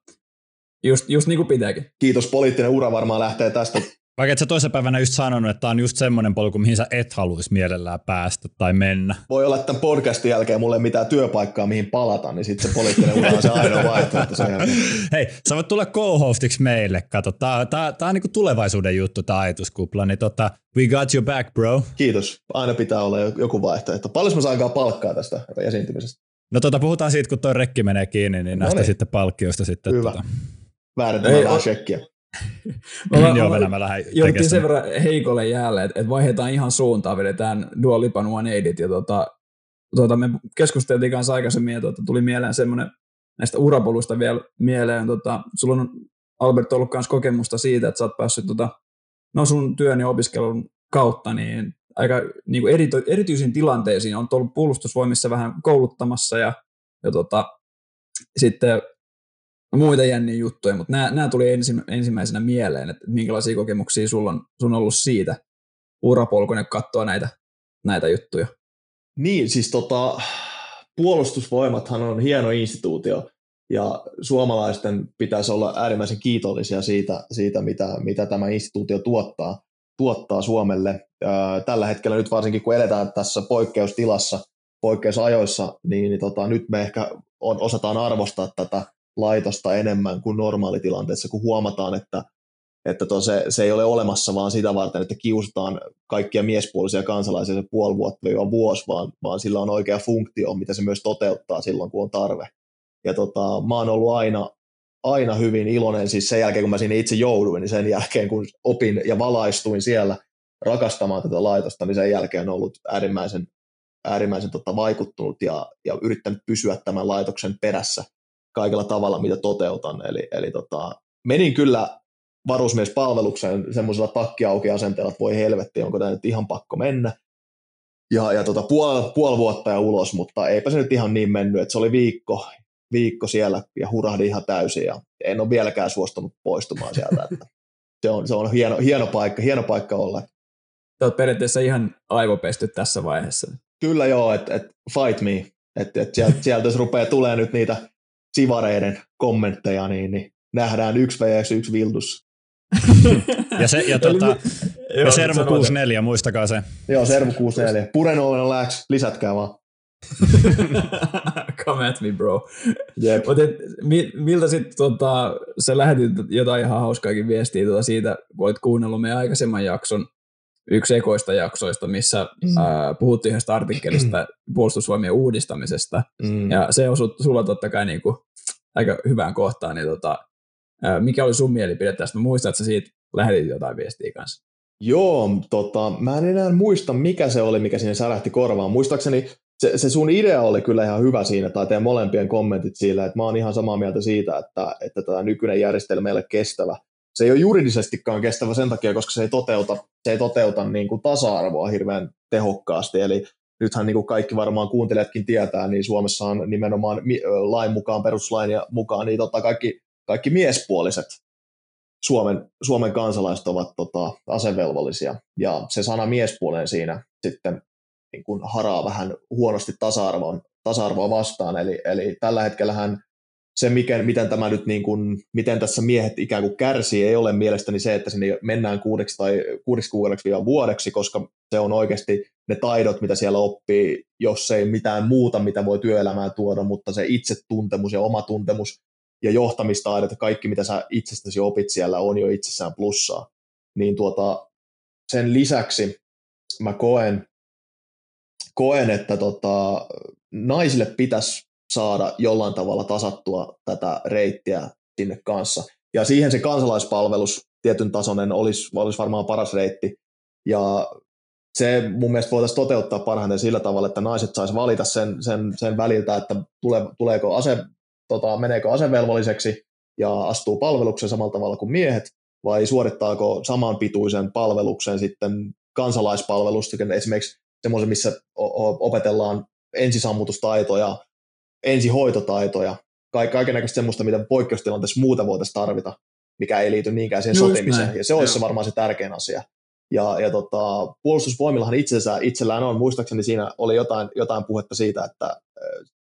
just, just niin kuin pitääkin. Kiitos, poliittinen ura varmaan lähtee tästä vaikka et sä toisen päivänä just sanonut, että tämä on just semmoinen polku, mihin sä et haluaisi mielellään päästä tai mennä. Voi olla, että tämän podcastin jälkeen mulle ei mitään työpaikkaa, mihin palata, niin sitten se poliittinen ura on se ainoa vaihtoehto sen Hei, sä voit tulla co-hostiksi meille. Kato, tää, tää, tää on niinku tulevaisuuden juttu, tämä ajatuskupla. Niin tota, we got your back, bro. Kiitos. Aina pitää olla joku vaihtoehto. Paljon mä saankaan palkkaa tästä esiintymisestä? No tota, puhutaan siitä, kun toi rekki menee kiinni, niin no näistä niin. sitten palkkioista sitten. Hyvä. Tota... Vähän shekkiä. Mä, Joo, mä, mä Jouduttiin sen verran heikolle jäälle, että, että vaihdetaan ihan suuntaan, vedetään Dual Lipan 180 ja tota, tota, me keskusteltiin kanssa aikaisemmin ja tota, tuli mieleen semmoinen näistä urapoluista vielä mieleen. Tota, sulla on Albert ollut myös kokemusta siitä, että sä oot päässyt tota, no sun työn ja opiskelun kautta niin aika niin kuin erity, erityisiin tilanteisiin. On ollut puolustusvoimissa vähän kouluttamassa ja, ja tota, sitten muita jänniä juttuja, mutta nämä, nämä tuli ensi, ensimmäisenä mieleen, että minkälaisia kokemuksia sulla on, sun on ollut siitä urapolkunen katsoa näitä, näitä juttuja. Niin, siis tota, puolustusvoimathan on hieno instituutio ja suomalaisten pitäisi olla äärimmäisen kiitollisia siitä, siitä mitä, mitä tämä instituutio tuottaa, tuottaa Suomelle. Tällä hetkellä nyt varsinkin kun eletään tässä poikkeustilassa, poikkeusajoissa, niin, niin tota, nyt me ehkä on, osataan arvostaa tätä laitosta enemmän kuin normaalitilanteessa, kun huomataan, että, että to se, se ei ole olemassa vaan sitä varten, että kiusataan kaikkia miespuolisia kansalaisia se puoli vuotta vai vuosi, vaan, vaan sillä on oikea funktio, mitä se myös toteuttaa silloin, kun on tarve. Ja tota, mä oon ollut aina, aina hyvin iloinen, siis sen jälkeen kun mä sinne itse jouduin, niin sen jälkeen kun opin ja valaistuin siellä rakastamaan tätä laitosta, niin sen jälkeen on ollut äärimmäisen, äärimmäisen tota, vaikuttunut ja, ja yrittänyt pysyä tämän laitoksen perässä kaikella tavalla, mitä toteutan. Eli, eli tota, menin kyllä varusmiespalvelukseen semmoisella takkiauki-asenteella, että voi helvetti, onko tämä nyt ihan pakko mennä. Ja, ja tota, puoli, puoli vuotta ja ulos, mutta eipä se nyt ihan niin mennyt, että se oli viikko, viikko siellä ja hurahdin ihan täysin ja en ole vieläkään suostunut poistumaan sieltä. Että se on, se on hieno, hieno, paikka, hieno paikka olla. Sä oot periaatteessa ihan aivopesty tässä vaiheessa. Kyllä joo, että et fight me. Että et sieltä, sieltä jos rupeaa tulee nyt niitä sivareiden kommentteja, niin, niin nähdään yksi vs yksi Vildus. ja, se, ja, tota, ja Servo 64, muistakaa se. Joo, Servo 64. Puren ollen läks, lisätkää vaan. Come at me, bro. Yep. Mutta miltä sitten tota, sä lähetit jotain ihan hauskaakin viestiä tota siitä, voit kuunnella meidän aikaisemman jakson, yksi ekoista jaksoista, missä mm. ää, puhuttiin yhdestä artikkelista puolustusvoimien uudistamisesta, mm. ja se osui sulla totta kai niin kuin, aika hyvään kohtaan, niin tota, ää, mikä oli sun mielipide tästä? Mä muistan, että sä siitä lähetit jotain viestiä kanssa. Joo, tota, mä en enää muista, mikä se oli, mikä sinne särähti korvaan. Muistaakseni se, se sun idea oli kyllä ihan hyvä siinä, tai teidän molempien kommentit sillä, että mä oon ihan samaa mieltä siitä, että, että tämä nykyinen järjestelmä ei ole kestävä se ei ole juridisestikaan kestävä sen takia, koska se ei toteuta, se ei toteuta niin kuin tasa-arvoa hirveän tehokkaasti. Eli nythän niin kuin kaikki varmaan kuuntelijatkin tietää, niin Suomessa on nimenomaan lain mukaan, peruslain ja mukaan, niin tota kaikki, kaikki miespuoliset Suomen, Suomen kansalaiset ovat tota, asevelvollisia. Ja se sana miespuolen siinä sitten niin kuin haraa vähän huonosti tasa-arvoa, tasa-arvoa vastaan. Eli, eli tällä hetkellähän se, mikä, miten, tämä nyt niin kuin, miten tässä miehet ikään kuin kärsii, ei ole mielestäni se, että sinne mennään kuudeksi tai kuudeksi kuudeksi vuodeksi, koska se on oikeasti ne taidot, mitä siellä oppii, jos ei mitään muuta, mitä voi työelämään tuoda, mutta se itsetuntemus ja oma tuntemus ja johtamistaidot ja kaikki, mitä sä itsestäsi opit siellä, on jo itsessään plussaa. Niin tuota, sen lisäksi mä koen, koen että tota, naisille pitäisi saada jollain tavalla tasattua tätä reittiä sinne kanssa. Ja siihen se kansalaispalvelus tietyn tasoinen olisi, olisi varmaan paras reitti. Ja se mun mielestä voitaisiin toteuttaa parhaiten sillä tavalla, että naiset saisi valita sen, sen, sen väliltä, että tule, tuleeko ase, tota, meneekö asevelvolliseksi ja astuu palvelukseen samalla tavalla kuin miehet, vai suorittaako saman pituisen palveluksen sitten kansalaispalvelusta, esimerkiksi semmoisen, missä opetellaan ensisammutustaitoja, ensihoitotaitoja, kaiken näköistä semmoista, mitä poikkeustilanteessa muuta voitaisiin tarvita, mikä ei liity niinkään siihen Just sotimiseen. Näin. Ja se olisi se varmaan se tärkein asia. Ja, ja tota, puolustusvoimillahan itsensä, itsellään on, muistaakseni siinä oli jotain, jotain puhetta siitä, että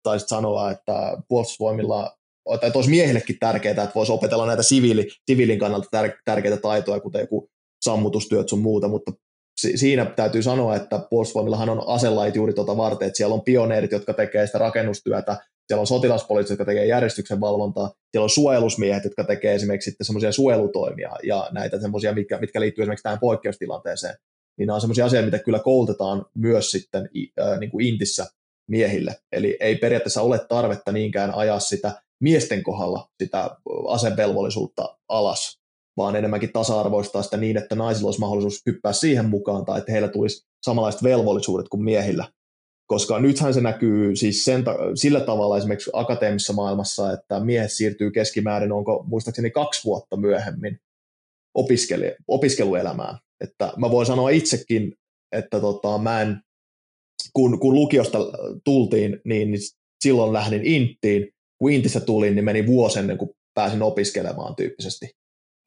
taisit sanoa, että puolustusvoimilla, tai että olisi miehillekin tärkeää, että voisi opetella näitä siviili, siviilin kannalta tär, tärkeitä taitoja, kuten joku sammutustyöt sun muuta, mutta si, siinä täytyy sanoa, että puolustusvoimillahan on aselait juuri tuota varten, että siellä on pioneerit, jotka tekee sitä rakennustyötä, siellä on sotilaspoliisit, jotka tekee järjestyksen valvontaa, siellä on suojelusmiehet, jotka tekee esimerkiksi sitten semmoisia suojelutoimia ja näitä semmoisia, mitkä, mitkä liittyy esimerkiksi tähän poikkeustilanteeseen, niin nämä on semmoisia asioita, mitä kyllä koulutetaan myös sitten äh, niin kuin intissä miehille. Eli ei periaatteessa ole tarvetta niinkään ajaa sitä miesten kohdalla sitä asevelvollisuutta alas, vaan enemmänkin tasa-arvoistaa sitä niin, että naisilla olisi mahdollisuus hyppää siihen mukaan tai että heillä tulisi samanlaiset velvollisuudet kuin miehillä koska nythän se näkyy siis sen, sillä tavalla esimerkiksi akateemisessa maailmassa, että miehet siirtyy keskimäärin, onko muistaakseni kaksi vuotta myöhemmin opiskelu, opiskeluelämään. Että mä voin sanoa itsekin, että tota, mä en, kun, kun lukiosta tultiin, niin, niin silloin lähdin Inttiin. Kun Intissä tulin, niin meni vuosi ennen kuin pääsin opiskelemaan tyyppisesti.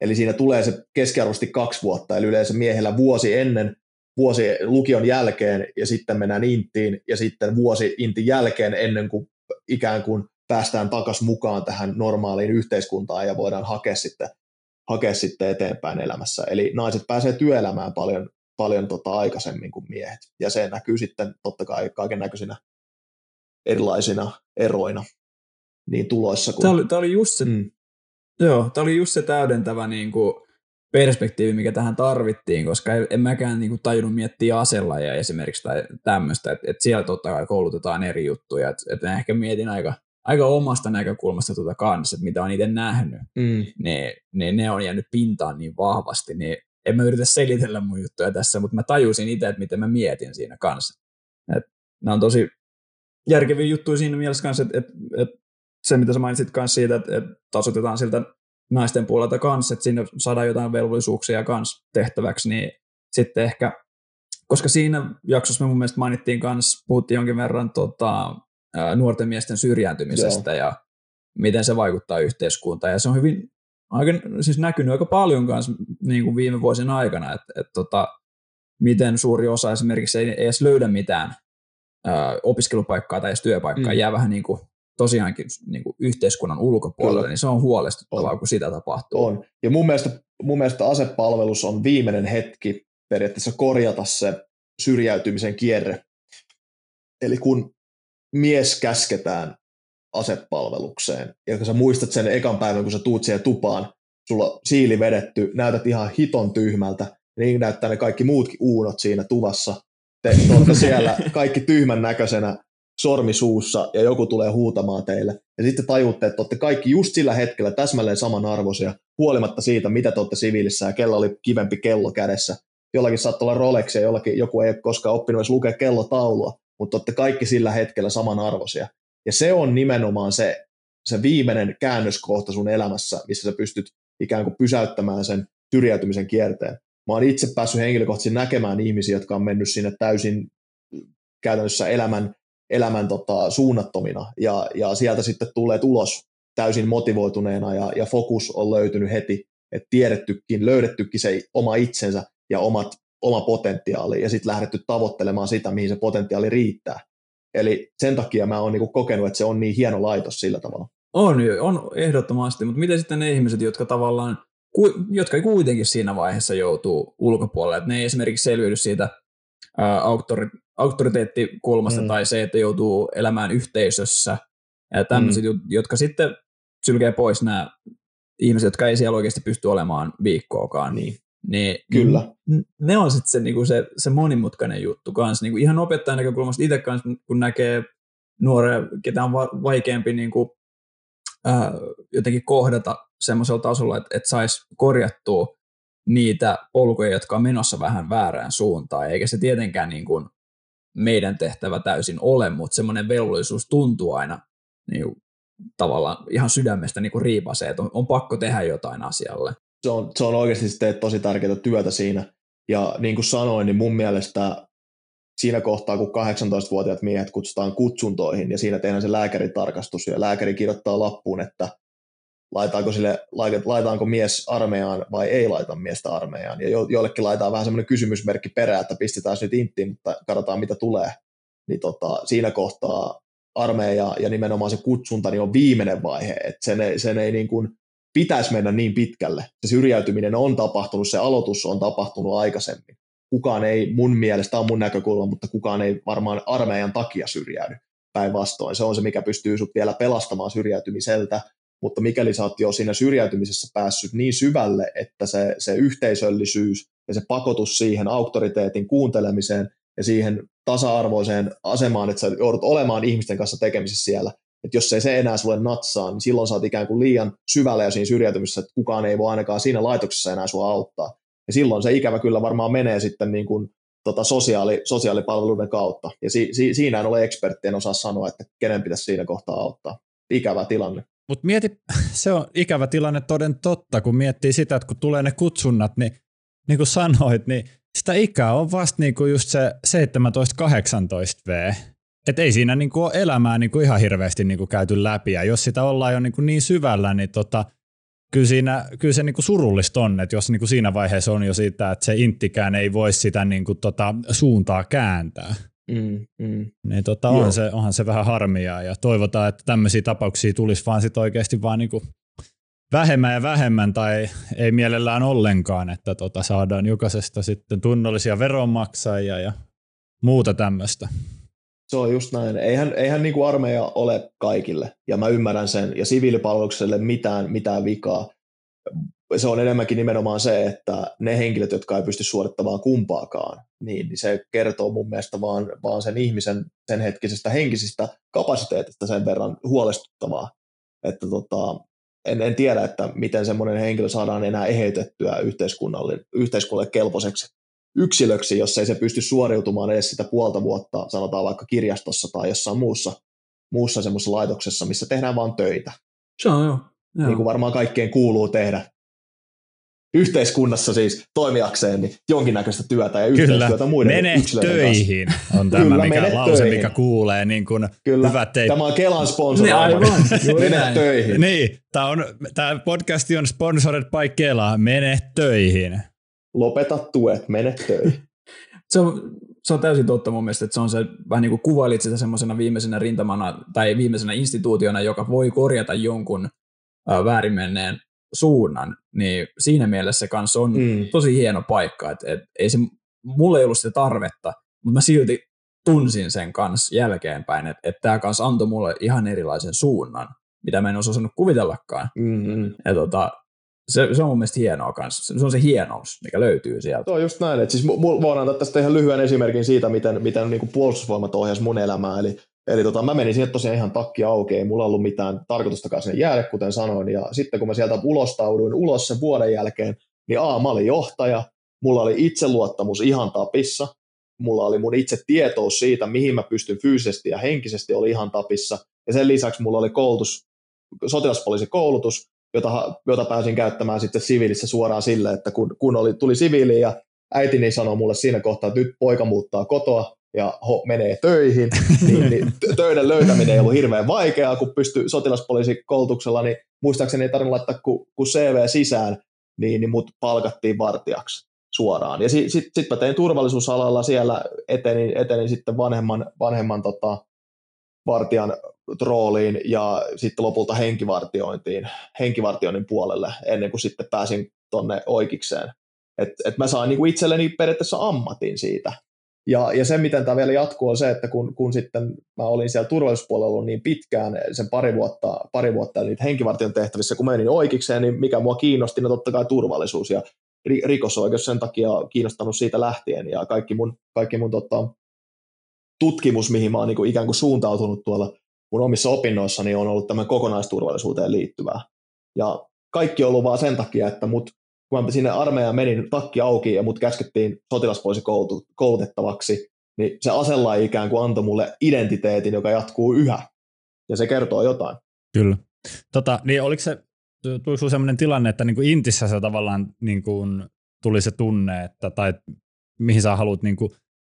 Eli siinä tulee se keskiarvoisesti kaksi vuotta, eli yleensä miehellä vuosi ennen vuosi lukion jälkeen ja sitten mennään Inttiin ja sitten vuosi Intin jälkeen ennen kuin ikään kuin päästään takaisin mukaan tähän normaaliin yhteiskuntaan ja voidaan hakea sitten, hakea sitten eteenpäin elämässä. Eli naiset pääsee työelämään paljon, paljon tota aikaisemmin kuin miehet. Ja se näkyy sitten totta kai kaiken näköisinä erilaisina eroina niin tuloissa. Kuin... Tämä, oli, tämä oli just se, mm. joo, tämä oli just se täydentävä niin kuin, perspektiivi, mikä tähän tarvittiin, koska en mäkään niin kuin, tajunnut miettiä ja esimerkiksi tai tämmöistä, että, että siellä totta kai koulutetaan eri juttuja, että, että ehkä mietin aika, aika omasta näkökulmasta tuota kanssa, että mitä on itse nähnyt, mm. ne, ne, ne on jäänyt pintaan niin vahvasti, niin en mä yritä selitellä mun juttuja tässä, mutta mä tajusin itse, että miten mä mietin siinä kanssa. että nämä on tosi järkeviä juttuja siinä mielessä kanssa, että, että, että se, mitä sä mainitsit kanssa siitä, että, että tasoitetaan siltä naisten puolelta kanssa, että sinne saadaan jotain velvollisuuksia kanssa tehtäväksi, niin sitten ehkä, koska siinä jaksossa me mun mielestä mainittiin kanssa, puhuttiin jonkin verran tota, nuorten miesten syrjääntymisestä Joo. ja miten se vaikuttaa yhteiskuntaan, ja se on hyvin aika, siis näkynyt aika paljon kanssa niin kuin viime vuosien aikana, että, että tota, miten suuri osa esimerkiksi ei edes löydä mitään ää, opiskelupaikkaa tai edes työpaikkaa, mm. jää vähän niin kuin tosiaankin niin kuin yhteiskunnan ulkopuolelle, Kyllä. niin se on huolestuttavaa, on. kun sitä tapahtuu. On. Ja mun mielestä, mun mielestä asepalvelus on viimeinen hetki periaatteessa korjata se syrjäytymisen kierre. Eli kun mies käsketään asepalvelukseen, ja kun sä muistat sen ekan päivän, kun sä tuut siihen tupaan, sulla siili vedetty, näytät ihan hiton tyhmältä, niin näyttää ne kaikki muutkin uunot siinä tuvassa. Te olette siellä kaikki tyhmän näköisenä, sormi suussa ja joku tulee huutamaan teille. Ja sitten tajutte, että olette kaikki just sillä hetkellä täsmälleen samanarvoisia, huolimatta siitä, mitä te olette siviilissä ja kello oli kivempi kello kädessä. Jollakin saattoi olla Rolex ja jollakin joku ei ole koskaan oppinut edes lukea kellotaulua, mutta olette kaikki sillä hetkellä samanarvoisia. Ja se on nimenomaan se, se viimeinen käännöskohta sun elämässä, missä sä pystyt ikään kuin pysäyttämään sen syrjäytymisen kierteen. Mä oon itse päässyt henkilökohtaisesti näkemään ihmisiä, jotka on mennyt sinne täysin käytännössä elämän elämän tota, suunnattomina ja, ja sieltä sitten tulee ulos täysin motivoituneena ja, ja fokus on löytynyt heti, että tiedettykin, löydettykin se oma itsensä ja omat, oma potentiaali ja sitten lähdetty tavoittelemaan sitä, mihin se potentiaali riittää. Eli sen takia mä oon niinku kokenut, että se on niin hieno laitos sillä tavalla. On, on ehdottomasti, mutta miten sitten ne ihmiset, jotka tavallaan, jotka kuitenkin siinä vaiheessa joutuu ulkopuolelle, että ne ei esimerkiksi selviydy siitä auktori- auktoriteettikulmasta mm. tai se, että joutuu elämään yhteisössä ja tämmöiset, mm. jotka sitten sylkee pois nämä ihmiset, jotka ei siellä oikeasti pysty olemaan viikkoakaan. Niin, niin, Kyllä. Ne on sitten se, niinku se, se monimutkainen juttu kanssa. Niinku ihan opettajan näkökulmasta itse kanssa, kun näkee nuoria, ketä on vaikeampi niin kuin, ää, jotenkin kohdata semmoisella tasolla, että, että saisi korjattua niitä polkuja, jotka on menossa vähän väärään suuntaan, eikä se tietenkään niin kuin meidän tehtävä täysin ole, mutta semmoinen velvollisuus tuntuu aina niin tavallaan ihan sydämestä niin kuin että on, on pakko tehdä jotain asialle. Se on, se on oikeasti teet tosi tärkeää työtä siinä, ja niin kuin sanoin, niin mun mielestä siinä kohtaa, kun 18-vuotiaat miehet kutsutaan kutsuntoihin ja siinä tehdään se lääkäritarkastus ja lääkäri kirjoittaa lappuun, että laitaanko, sille, laitaanko mies armeijaan vai ei laita miestä armeijaan. Ja jo, joillekin laitetaan vähän semmoinen kysymysmerkki perään, että pistetään nyt inttiin, mutta katsotaan mitä tulee. Niin tota, siinä kohtaa armeija ja nimenomaan se kutsunta niin on viimeinen vaihe, että sen ei, sen ei niin kuin pitäisi mennä niin pitkälle. Se syrjäytyminen on tapahtunut, se aloitus on tapahtunut aikaisemmin. Kukaan ei mun mielestä, tämä on mun näkökulma, mutta kukaan ei varmaan armeijan takia syrjäydy päinvastoin. Se on se, mikä pystyy sut vielä pelastamaan syrjäytymiseltä, mutta mikäli sä oot jo siinä syrjäytymisessä päässyt niin syvälle, että se, se yhteisöllisyys ja se pakotus siihen auktoriteetin kuuntelemiseen ja siihen tasa-arvoiseen asemaan, että sä joudut olemaan ihmisten kanssa tekemisissä siellä, että jos ei se enää sulle natsaa, niin silloin sä oot ikään kuin liian syvällä ja siinä syrjäytymisessä, että kukaan ei voi ainakaan siinä laitoksessa enää sua auttaa. Ja silloin se ikävä kyllä varmaan menee sitten niin kuin tota sosiaali, sosiaalipalveluiden kautta. Ja si, si, siinä en ole ekspertti, en osaa sanoa, että kenen pitäisi siinä kohtaa auttaa. Ikävä tilanne. Mutta mieti, se on ikävä tilanne toden totta, kun miettii sitä, että kun tulee ne kutsunnat, niin niin kuin sanoit, niin sitä ikää on vasta niin kuin just se 17-18 V. Että ei siinä niin kuin ole elämää niin kuin ihan hirveästi niin kuin käyty läpi. Ja jos sitä ollaan jo niin, kuin niin syvällä, niin tota, kyllä, siinä, kyllä se niin kuin surullista on, että jos niin kuin siinä vaiheessa on jo sitä, että se inttikään ei voi sitä niin kuin tota, suuntaa kääntää. Mm, mm. Niin tota, on se, onhan se vähän harmia ja toivotaan, että tämmöisiä tapauksia tulisi vaan sit oikeasti vaan niinku vähemmän ja vähemmän tai ei mielellään ollenkaan, että tota, saadaan jokaisesta sitten tunnollisia veronmaksajia ja muuta tämmöistä. Se on just näin. Eihän, eihän niin kuin armeija ole kaikille, ja mä ymmärrän sen, ja siviilipalvelukselle mitään, mitään vikaa se on enemmänkin nimenomaan se, että ne henkilöt, jotka ei pysty suorittamaan kumpaakaan, niin, niin se kertoo mun mielestä vaan, vaan sen ihmisen sen hetkisestä henkisistä kapasiteetista sen verran huolestuttavaa, että tota, en, en tiedä, että miten semmoinen henkilö saadaan enää eheytettyä yhteiskunnalle, yhteiskunnalle kelpoiseksi yksilöksi, jos ei se pysty suoriutumaan edes sitä puolta vuotta, sanotaan vaikka kirjastossa tai jossain muussa, muussa semmoisessa laitoksessa, missä tehdään vain töitä. Se on joo. Joo. Niin kuin varmaan kaikkien kuuluu tehdä yhteiskunnassa siis toimijakseen niin jonkinnäköistä työtä ja yhteistyötä Kyllä. muiden mene töihin kanssa. on tämä Kyllä, mikä lause, töihin. mikä kuulee niin kuin Kyllä. hyvät teit. Tämä on Kelan sponsoroima. Niin, mene näin. töihin. Niin, tämä, on, tämä podcasti on sponsored by Kela. Mene töihin. Lopeta tuet, mene töihin. se, on, se on täysin totta mun mielestä, että se on se, vähän niin kuin kuvailit sitä semmoisena viimeisenä rintamana tai viimeisenä instituutiona, joka voi korjata jonkun väärin menneen suunnan, niin siinä mielessä kanssa on mm. tosi hieno paikka, että et, ei se, mulla ei ollut sitä tarvetta, mutta mä silti tunsin sen kanssa jälkeenpäin, että et tämä kanssa antoi mulle ihan erilaisen suunnan, mitä mä en olisi osannut kuvitellakaan. Mm-hmm. Ja tota, se, se on mun mielestä hienoa kanssa. Se on se hienous, mikä löytyy sieltä. Se on just näin. Että siis voin antaa tästä ihan lyhyen esimerkin siitä, miten, miten niin puolustusvoimat ohjasi mun elämää. Eli Eli tota, mä menin sinne tosiaan ihan takki auki, ei mulla ollut mitään tarkoitustakaan sinne jäädä, kuten sanoin. Ja sitten kun mä sieltä ulostauduin ulos sen vuoden jälkeen, niin A, mä olin johtaja, mulla oli itseluottamus ihan tapissa, mulla oli mun itse tietous siitä, mihin mä pystyn fyysisesti ja henkisesti oli ihan tapissa. Ja sen lisäksi mulla oli koulutus, sotilaspoliisikoulutus, jota, jota pääsin käyttämään sitten siviilissä suoraan sille, että kun, kun oli, tuli siviili ja äitini sanoi mulle siinä kohtaa, että nyt poika muuttaa kotoa, ja ho, menee töihin, niin, niin töiden löytäminen ei ollut hirveän vaikeaa, kun pystyi sotilaspoliisikoulutuksella, niin muistaakseni ei tarvinnut laittaa ku, ku CV sisään, niin, niin mut palkattiin vartijaksi suoraan. Ja sitten sit, sit mä tein turvallisuusalalla siellä, etenin, etenin sitten vanhemman, vanhemman tota, vartijan rooliin ja sitten lopulta henkivartiointiin, henkivartioinnin puolelle ennen kuin sitten pääsin tonne oikeikseen. Et, et mä sain niinku itselleni periaatteessa ammatin siitä. Ja, ja se, miten tämä vielä jatkuu, on se, että kun, kun sitten mä olin siellä turvallisuuspuolella niin pitkään, sen pari vuotta, pari vuotta niitä henkivartion tehtävissä, kun menin oikeikseen, niin mikä mua kiinnosti, niin totta kai turvallisuus ja rikosoikeus sen takia kiinnostanut siitä lähtien ja kaikki mun, kaikki mun tota, tutkimus, mihin mä oon niin kuin ikään kuin suuntautunut tuolla mun omissa opinnoissani, on ollut tämän kokonaisturvallisuuteen liittyvää. Ja kaikki on ollut vaan sen takia, että mut, kun mä sinne armeijaan menin takki auki ja mut käskettiin sotilaspoisi koulutettavaksi, niin se asella ikään kuin antoi mulle identiteetin, joka jatkuu yhä. Ja se kertoo jotain. Kyllä. Tota, niin oliko se, tuliko sinulla sellainen tilanne, että niin kuin Intissä se tavallaan niin kuin tuli se tunne, että, tai mihin sä haluat niin kuin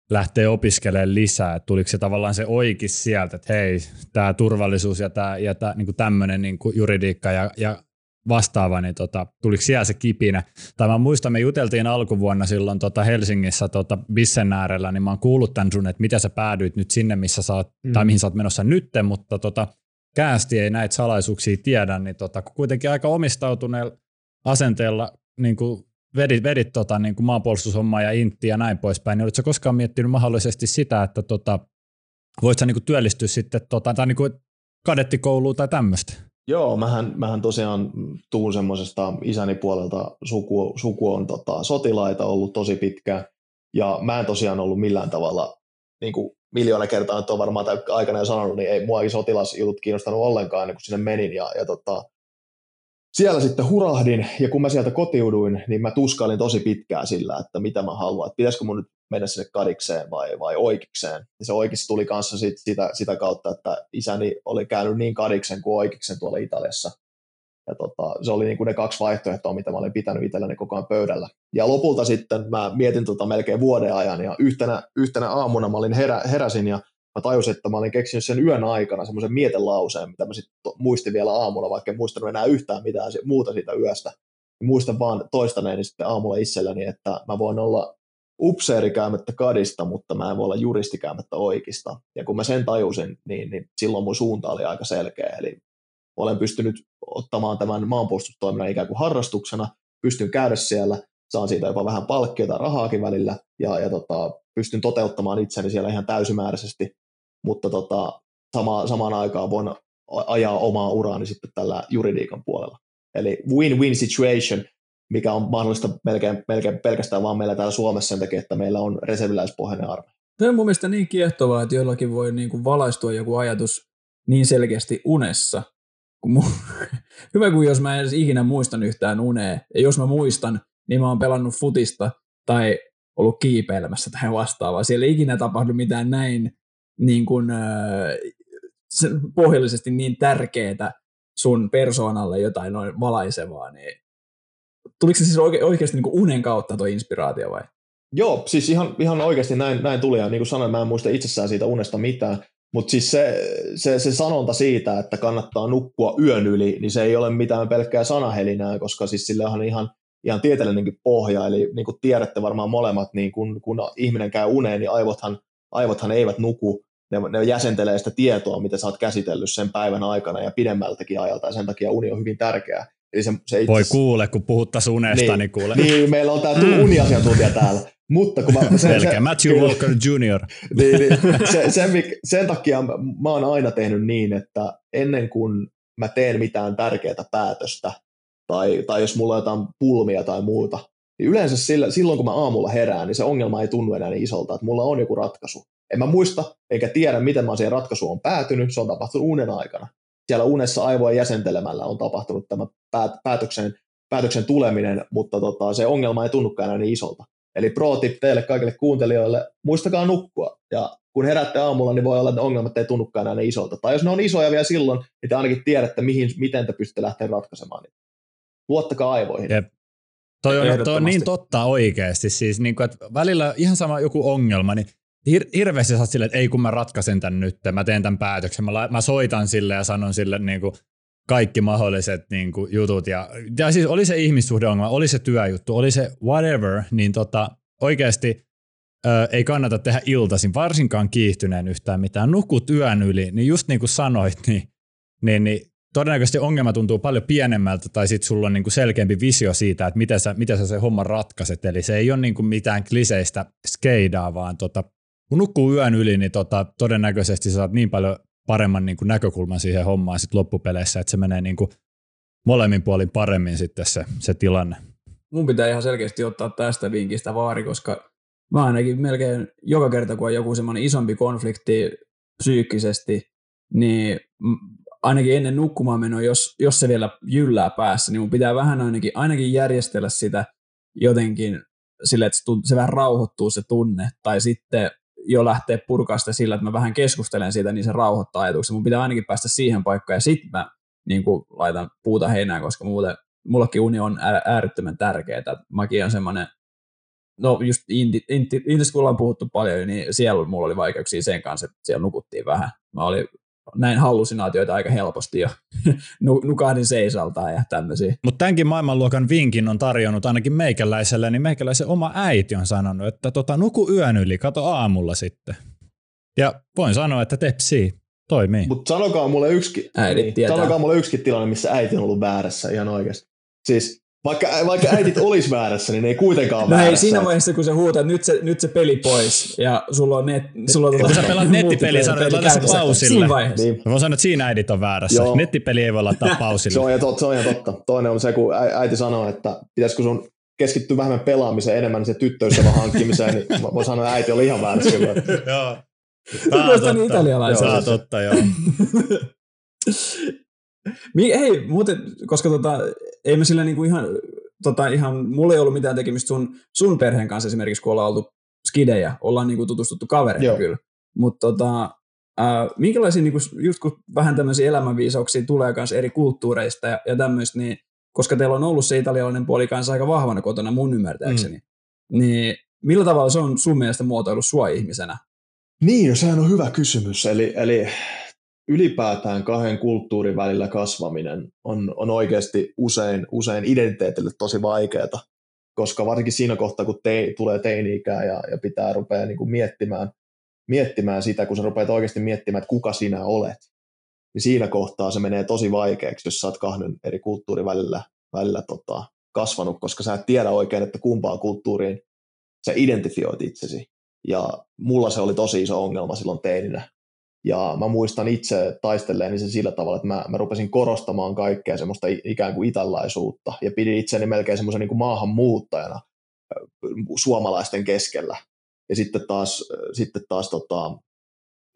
lähteä opiskelemaan lisää, että tuliko se tavallaan se oikeis sieltä, että hei, tämä turvallisuus ja tämä ja tää, niin tämmöinen niin juridiikka ja, ja vastaava, niin tota, tuliko siellä se kipinä. Tai mä muistan, me juteltiin alkuvuonna silloin tota Helsingissä tota Bissen äärellä, niin mä oon kuullut tämän sun, että mitä sä päädyit nyt sinne, missä sä oot, mm. tai mihin sä oot menossa nytte, mutta tota, käästi ei näitä salaisuuksia tiedä, niin tota, kuitenkin aika omistautuneella asenteella niin kuin vedit, vedit tota, niin kuin maanpuolustushommaa ja intti ja näin poispäin, niin olitko koskaan miettinyt mahdollisesti sitä, että tota, voit sä niin kuin työllistyä sitten tota, tai niin kuin kadettikouluun tai tämmöistä? Joo, mähän, mähän tosiaan tuun semmoisesta isäni puolelta suku, suku on tota, sotilaita ollut tosi pitkään, ja mä en tosiaan ollut millään tavalla, niin kuin miljoona kertaa nyt on varmaan aikana jo sanonut, niin ei muakin sotilasjutut kiinnostanut ollenkaan, niin kun sinne menin, ja, ja tota, siellä sitten hurahdin, ja kun mä sieltä kotiuduin, niin mä tuskailin tosi pitkään sillä, että mitä mä haluan, että pitäisikö mun nyt mennä sinne kadikseen vai, vai oikeikseen. Ja se oikeus tuli kanssa sit, sitä, sitä kautta, että isäni oli käynyt niin kadiksen kuin oikeiksen tuolla Italiassa. Ja tota, se oli niin kuin ne kaksi vaihtoehtoa, mitä mä olin pitänyt itselleni koko ajan pöydällä. Ja lopulta sitten mä mietin tota melkein vuoden ajan, ja yhtenä, yhtenä aamuna mä olin herä, heräsin, ja mä tajusin, että mä olin keksinyt sen yön aikana semmoisen mietelauseen, mitä mä sitten muistin vielä aamulla, vaikka en muistanut enää yhtään mitään muuta siitä yöstä. Muistan vaan toistaneeni sitten aamulla itselleni, että mä voin olla upseeri käymättä kadista, mutta mä en voi olla juristi käymättä oikeista. Ja kun mä sen tajusin, niin, niin silloin mun suunta oli aika selkeä. Eli olen pystynyt ottamaan tämän maanpuolustustoiminnan ikään kuin harrastuksena, pystyn käydä siellä, saan siitä jopa vähän palkkiota rahaakin välillä, ja, ja tota, pystyn toteuttamaan itseni siellä ihan täysimääräisesti mutta tota, sama, samaan aikaan voin ajaa omaa uraani sitten tällä juridiikan puolella. Eli win-win situation, mikä on mahdollista melkein, melkein pelkästään vaan meillä täällä Suomessa sen takia, että meillä on reserviläispohjainen armeija. Tämä on mun mielestä niin kiehtovaa, että jollakin voi niin kuin valaistua joku ajatus niin selkeästi unessa. Hyvä kuin jos mä en edes ikinä muistan yhtään unea. Ja jos mä muistan, niin mä oon pelannut futista tai ollut kiipeilemässä tai vastaavaa. Siellä ei ikinä tapahdu mitään näin niin kuin, äh, pohjallisesti niin tärkeää sun persoonalle jotain noin valaisevaa, niin tuliko se siis oike, oikeasti niin unen kautta tuo inspiraatio vai? Joo, siis ihan, ihan oikeasti näin, näin tuli, ja niin kuin sanoin, mä en muista itsessään siitä unesta mitään, mutta siis se, se, se sanonta siitä, että kannattaa nukkua yön yli, niin se ei ole mitään pelkkää sanahelinää, koska siis sillä on ihan, ihan tieteellinenkin pohja, eli niin kuin tiedätte varmaan molemmat, niin kun, kun ihminen käy uneen, niin aivothan, aivothan eivät nuku, ne, ne jäsentelee sitä tietoa, mitä sä oot käsitellyt sen päivän aikana ja pidemmältäkin ajalta, ja sen takia uni on hyvin tärkeää. Eli se, se itse... Voi kuule, kun puhuttaisiin unesta, niin, niin kuule. Niin, meillä on tämä mm. uniasiantuntija täällä. Mutta kun mä, se, se, Matthew se, Walker Jr. niin, niin, se, sen, sen takia mä oon aina tehnyt niin, että ennen kuin mä teen mitään tärkeää päätöstä, tai, tai jos mulla on jotain pulmia tai muuta, niin yleensä sillä, silloin kun mä aamulla herään, niin se ongelma ei tunnu enää niin isolta, että mulla on joku ratkaisu. En mä muista eikä tiedä, miten mä siihen ratkaisuun on päätynyt, se on tapahtunut unen aikana. Siellä unessa aivojen jäsentelemällä on tapahtunut tämä päätöksen, päätöksen tuleminen, mutta tota, se ongelma ei tunnukaan niin isolta. Eli pro tip teille kaikille kuuntelijoille, muistakaa nukkua. Ja kun heräätte aamulla, niin voi olla, että ongelmat ei tunnukaan enää niin isolta. Tai jos ne on isoja vielä silloin, niin te ainakin tiedätte, mihin, miten te pystytte lähteä ratkaisemaan niitä. Luottakaa aivoihin. Jep. Toi on, toi on niin totta oikeasti. Siis niin kuin, että välillä ihan sama joku ongelma, niin hir- hirveästi sä silleen, että ei kun mä ratkaisen tämän nyt, mä teen tämän päätöksen, mä, la- mä soitan sille ja sanon sille niin kuin kaikki mahdolliset niin kuin, jutut. Ja, ja siis oli se ihmissuhdeongelma, oli se työjuttu, oli se whatever, niin tota, oikeasti ö, ei kannata tehdä iltaisin, varsinkaan kiihtyneen yhtään mitään. Nukut yön yli, niin just niin kuin sanoit, niin, niin, niin todennäköisesti ongelma tuntuu paljon pienemmältä tai sitten sulla on niinku selkeämpi visio siitä, että miten sä, miten sä se homman ratkaiset. Eli se ei ole niinku mitään kliseistä skeidaa, vaan tota, kun nukkuu yön yli, niin tota, todennäköisesti saat niin paljon paremman niin kuin näkökulman siihen hommaan sit loppupeleissä, että se menee niin kuin molemmin puolin paremmin sitten se, se tilanne. Mun pitää ihan selkeästi ottaa tästä vinkistä vaari, koska mä ainakin melkein joka kerta, kun on joku semmoinen isompi konflikti psyykkisesti, niin ainakin ennen nukkumaan menoa, jos, jos se vielä jyllää päässä, niin mun pitää vähän ainakin, ainakin järjestellä sitä jotenkin sille, että se, vähän rauhoittuu se tunne, tai sitten jo lähteä purkaa sitä sillä, että mä vähän keskustelen siitä, niin se rauhoittaa ajatuksia. Mun pitää ainakin päästä siihen paikkaan, ja sitten mä niin kuin, laitan puuta heinään, koska muuten mullekin uni on äärettömän tärkeää. Mäkin on semmoinen, no just inti, inti, kun ollaan puhuttu paljon, niin siellä mulla oli vaikeuksia sen kanssa, että siellä nukuttiin vähän. Mä olin näin hallusinaatioita aika helposti jo nukahdin seisaltaan ja tämmöisiä. Mutta tämänkin maailmanluokan vinkin on tarjonnut ainakin meikäläiselle, niin meikäläisen oma äiti on sanonut, että tota, nuku yön yli, kato aamulla sitten. Ja voin sanoa, että tepsii, toimii. Mutta sanokaa mulle yksikin, niin, sanokaa mulle yksikin tilanne, missä äiti on ollut väärässä ihan oikeasti. Siis vaikka, vaikka äitit olisi väärässä, niin ne ei kuitenkaan ole no väärässä. Ei, siinä vaiheessa, kun sä huutat, nyt se, nyt se peli pois, ja sulla on, net, sulla on kun sä pelaat nettipeliä, sä voit laittaa se pausille. Siinä vaiheessa. Niin. Mä sanon, että siinä äidit on väärässä. Joo. Nettipeli ei voi laittaa pausille. se, on ja totta, se on ja totta. Toinen on se, kun äiti sanoo, että pitäisikö sun keskittyä vähemmän pelaamiseen enemmän se tyttöystävän hankkimiseen, niin mä voin sanoa, että äiti oli ihan väärässä. Joo. Tämä on totta. italialaisella. Joo, totta, joo. Hei, muuten, koska tota, ei me sillä niinku ihan, tota, ihan, mulla ei ollut mitään tekemistä sun, sun perheen kanssa esimerkiksi, kun ollaan oltu skidejä, ollaan niinku tutustuttu kavereita kyllä. Mutta tota, äh, minkälaisia, niinku, just kun vähän tämmöisiä elämänviisauksia tulee myös eri kulttuureista ja, ja tämmöistä, niin koska teillä on ollut se italialainen puoli kanssa aika vahvana kotona mun ymmärtääkseni, mm. niin millä tavalla se on sun mielestä muotoillut sua ihmisenä? Niin, no sehän on hyvä kysymys. Eli, eli ylipäätään kahden kulttuurin välillä kasvaminen on, on oikeasti usein, usein identiteetille tosi vaikeaa, koska varsinkin siinä kohtaa, kun te, tulee teini-ikää ja, ja pitää rupea niin kuin miettimään, miettimään sitä, kun sä rupeat oikeasti miettimään, että kuka sinä olet, niin siinä kohtaa se menee tosi vaikeaksi, jos sä oot kahden eri kulttuurin välillä, välillä tota, kasvanut, koska sä et tiedä oikein, että kumpaan kulttuuriin sä identifioit itsesi. Ja mulla se oli tosi iso ongelma silloin teininä, ja mä muistan itse taistelleeni sen sillä tavalla, että mä, mä rupesin korostamaan kaikkea semmoista ikään kuin italaisuutta ja pidin itseni melkein semmoisen niin maahanmuuttajana suomalaisten keskellä. Ja sitten taas, sitten taas tota,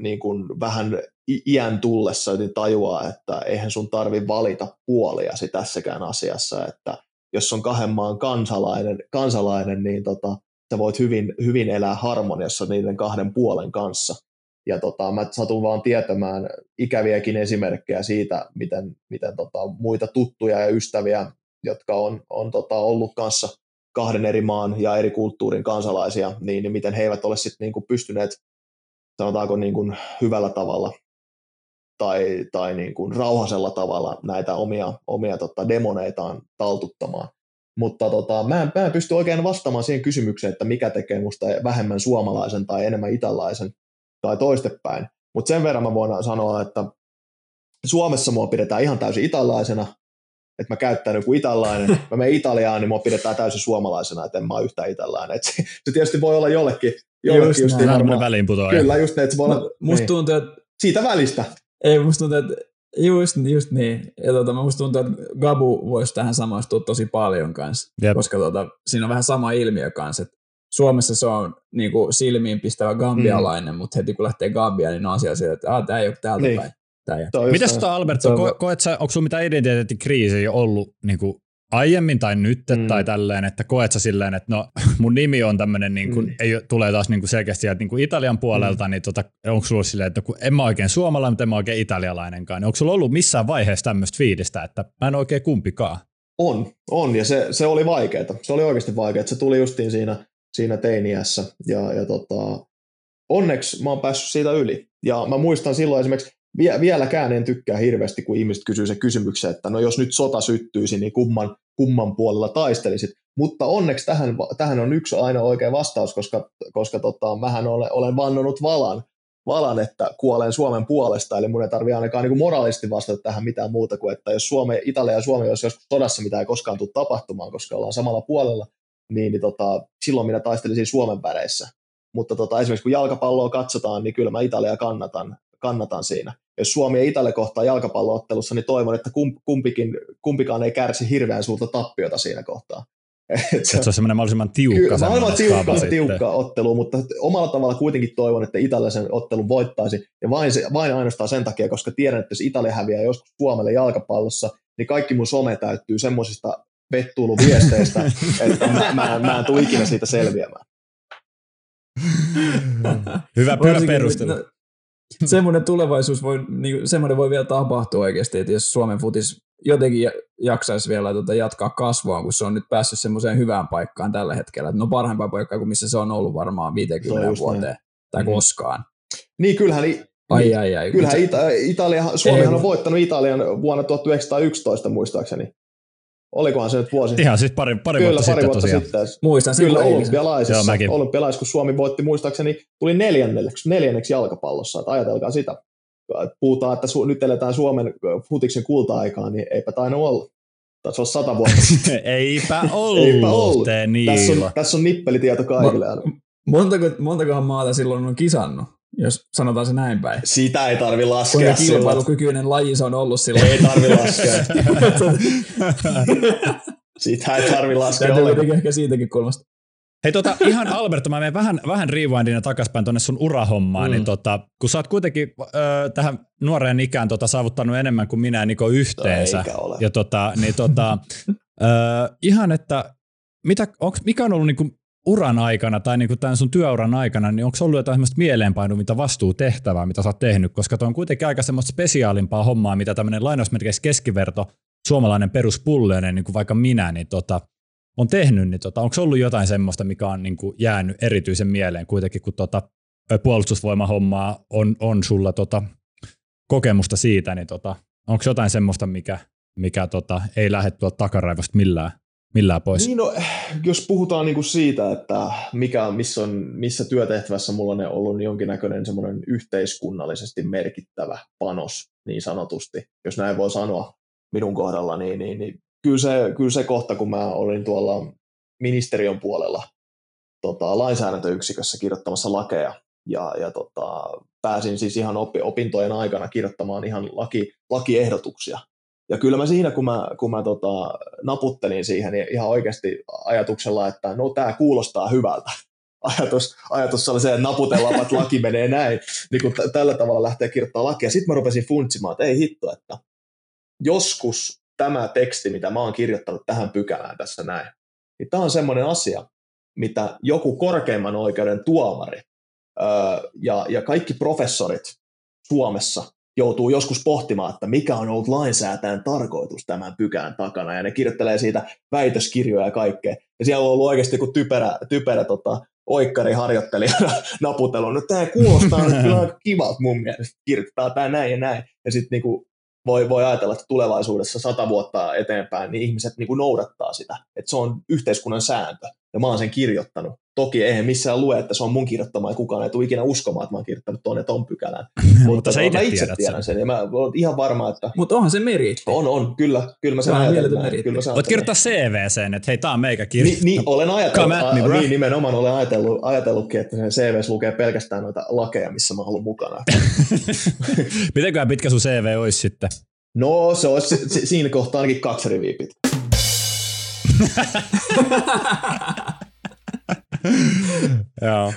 niin kuin vähän iän tullessa niin tajuaa, että eihän sun tarvi valita puoliasi tässäkään asiassa, että jos on kahden maan kansalainen, kansalainen niin tota, sä voit hyvin, hyvin elää harmoniassa niiden kahden puolen kanssa – ja tota, mä satun vaan tietämään ikäviäkin esimerkkejä siitä, miten, miten tota, muita tuttuja ja ystäviä, jotka on, on tota, ollut kanssa kahden eri maan ja eri kulttuurin kansalaisia, niin, niin miten he eivät ole sitten niinku pystyneet, sanotaanko niinku hyvällä tavalla tai, tai niinku rauhasella tavalla näitä omia, omia tota, demoneitaan taltuttamaan. Mutta tota, mä, en, mä en pysty oikein vastaamaan siihen kysymykseen, että mikä tekee musta vähemmän suomalaisen tai enemmän italaisen tai toistepäin. Mutta sen verran mä voin sanoa, että Suomessa mua pidetään ihan täysin italaisena, että mä käyttäydyn joku italainen, mä menen Italiaan, niin mua pidetään täysin suomalaisena, että en mä ole yhtään italainen. Et se, se, tietysti voi olla jollekin, jollekin just, just varmaan. väliinputoaja. Kyllä, just niin, että se voi olla, musta niin. tuntuu, että... Siitä välistä. Ei, musta tuntuu, että Just, just niin. Ja tota, musta tuntuu, että Gabu voisi tähän samaistua tosi paljon kanssa, yep. koska tota, siinä on vähän sama ilmiö kanssa, että Suomessa se on niin kuin silmiin pistävä gambialainen, mm. mutta heti kun lähtee Gambiaan, niin on siellä että tämä ei ole täältä niin. päin. Mitäs tuo Alberto, ko- koet sä, onko sulla mitään identiteettikriisiä ollut niin kuin aiemmin tai nyt mm. tai tälleen, että koet sä silleen, että no mun nimi on tämmöinen, niin kuin, mm. ei, tulee taas niin kuin selkeästi sieltä niin kuin Italian puolelta, mm. niin tota, onko sulla silleen, että kun en mä oikein suomalainen, mutta en mä oikein italialainenkaan, niin onko sulla ollut missään vaiheessa tämmöistä fiilistä, että mä en oikein kumpikaan? On, on ja se, se oli vaikeaa. Se oli oikeasti vaikeaa. Se tuli justiin siinä siinä teiniässä. Ja, ja tota, onneksi mä oon päässyt siitä yli. Ja mä muistan silloin esimerkiksi, vie, vieläkään en tykkää hirveästi, kun ihmiset kysyy se kysymyksen, että no jos nyt sota syttyisi, niin kumman, kumman puolella taistelisit. Mutta onneksi tähän, tähän on yksi aina oikea vastaus, koska, koska tota, mähän olen, olen vannonut valan, valan, että kuolen Suomen puolesta, eli mun ei tarvitse ainakaan niin moraalisti vastata tähän mitään muuta kuin, että jos Suome, Italia ja Suomi olisi joskus sodassa, mitä ei koskaan tule tapahtumaan, koska ollaan samalla puolella, niin, niin tota, silloin minä taistelisin Suomen väreissä. Mutta tota, esimerkiksi kun jalkapalloa katsotaan, niin kyllä mä Italia kannatan, kannatan siinä. Jos Suomi ja Italia kohtaa jalkapalloottelussa, niin toivon, että kumpikin, kumpikaan ei kärsi hirveän suurta tappiota siinä kohtaa. että se on semmoinen mahdollisimman tiukka. Kyllä, maailman tiukka, tiukka ottelu, mutta omalla tavalla kuitenkin toivon, että Italia sen ottelun voittaisi, ja vain, se, vain ainoastaan sen takia, koska tiedän, että jos Italia häviää joskus Suomelle jalkapallossa, niin kaikki mun some täyttyy semmoisista vettuuluviesteistä, että mä, mä, mä en tule ikinä siitä selviämään. hyvä, perustelu. No, semmoinen tulevaisuus voi, niin, semmoinen voi vielä tapahtua oikeasti, että jos Suomen futis jotenkin jaksaisi vielä tota jatkaa kasvua, kun se on nyt päässyt semmoiseen hyvään paikkaan tällä hetkellä. No parhaimpaa paikkaa kuin missä se on ollut varmaan 50 vuoteen näin. tai mm-hmm. koskaan. Niin kyllähän, ai, ai, ai, kyllähän Ita- Italia, Suomihan on voittanut Italian vuonna 1911 muistaakseni. Olikohan se nyt vuosi? Ihan siis pari, pari Kyllä, vuotta pari sitten vuotta tosiaan. sitten. Muistan Kyllä olympialaisissa, Joo, olympialaisissa, kun Suomi voitti muistaakseni, tuli neljänneksi, neljänneksi jalkapallossa. Että ajatelkaa sitä. Puhutaan, että su- nyt eletään Suomen futiksen kulta-aikaa, niin eipä tainnut olla. Taisi olla sata vuotta sitten. Eipä ollut, Eipä ollut. Tässä on, tässä on nippelitieto kaikille. Mo- montako, montakohan maata silloin on kisannut? Jos sanotaan se näin päin. Sitä ei tarvi laskea. Kuinka kilpailukykyinen laji se on ollut silloin. Ei tarvi laskea. Sitä ei tarvi laskea Täytyy ehkä siitäkin kulmasta. Hei tota, ihan Alberto, mä menen vähän, vähän rewindina takaspäin tuonne sun urahommaan, niin mm. niin tota, kun sä oot kuitenkin ö, tähän nuoreen ikään tota, saavuttanut enemmän kuin minä ja Niko yhteensä. Ja tota, niin tota, ö, ihan, että mitä, onks, mikä on ollut niinku uran aikana tai niinku tämän sun työuran aikana, niin onko ollut jotain semmoista mieleenpainuvinta vastuutehtävää, mitä sä oot tehnyt, koska tuo on kuitenkin aika semmoista spesiaalimpaa hommaa, mitä tämmöinen lainausmerkeissä keskiverto suomalainen peruspulleinen, niin kuin vaikka minä, niin tota, on tehnyt, niin tota, onko ollut jotain semmoista, mikä on niin kuin jäänyt erityisen mieleen kuitenkin, kun tota, puolustusvoimahommaa on, on sulla tota, kokemusta siitä, niin tota, onko jotain semmoista, mikä, mikä tota, ei lähde tuolta takaraivosta millään, millään pois? Niin no, jos puhutaan niinku siitä, että mikä, missä, on, missä työtehtävässä mulla on ollut niin jonkinnäköinen semmoinen yhteiskunnallisesti merkittävä panos niin sanotusti, jos näin voi sanoa minun kohdalla, niin, niin, niin kyllä se, kyllä se kohta, kun mä olin tuolla ministeriön puolella tota, lainsäädäntöyksikössä kirjoittamassa lakeja, ja, ja tota, pääsin siis ihan opintojen aikana kirjoittamaan ihan laki, lakiehdotuksia. Ja kyllä mä siinä, kun mä, kun mä tota, naputtelin siihen, niin ihan oikeasti ajatuksella, että no tämä kuulostaa hyvältä. Ajatus, ajatus oli se, että naputellaan, että laki menee näin, niin kun t- tällä tavalla lähtee kirjoittamaan lakia. Sitten mä rupesin funtsimaan, että ei hitto, että joskus tämä teksti, mitä mä oon kirjoittanut tähän pykälään tässä näin, niin tämä on semmoinen asia, mitä joku korkeimman oikeuden tuomari öö, ja, ja kaikki professorit Suomessa joutuu joskus pohtimaan, että mikä on ollut lainsäätäjän tarkoitus tämän pykään takana, ja ne kirjoittelee siitä väitöskirjoja ja kaikkea. Ja siellä on ollut oikeasti kuin typerä, typerä tota, oikkari harjoittelijana naputellut, no tämä kuulostaa nyt kyllä aika kivalta mun mielestä, kirjoittaa tämä näin ja näin. Ja sitten niinku voi, voi ajatella, että tulevaisuudessa sata vuotta eteenpäin, niin ihmiset niin kuin noudattaa sitä. Että se on yhteiskunnan sääntö. Ja mä oon sen kirjoittanut. Toki eihän missään lue, että se on mun kirjoittama ja kukaan ei tule ikinä uskomaan, että mä oon kirjoittanut tuonne ton pykälän. Mutta sä itse, mä itse tiedän sen. Ja mä oon ihan varma, että... Mutta onhan se meriitti. On, on. Kyllä, kyllä mä sen ajattelen. Kyllä Voit kirjoittaa CVC, että hei, tää on meikä kirjoittanut. Niin, niin olen ajatellut, a, niin nimenomaan olen ajatellut, ajatellutkin, että sen CVS lukee pelkästään noita lakeja, missä mä oon mukana. Mitenköhän pitkä sun CV olisi sitten? No se olisi siinä kohtaa ainakin kaksi riviä pitkä. Joo.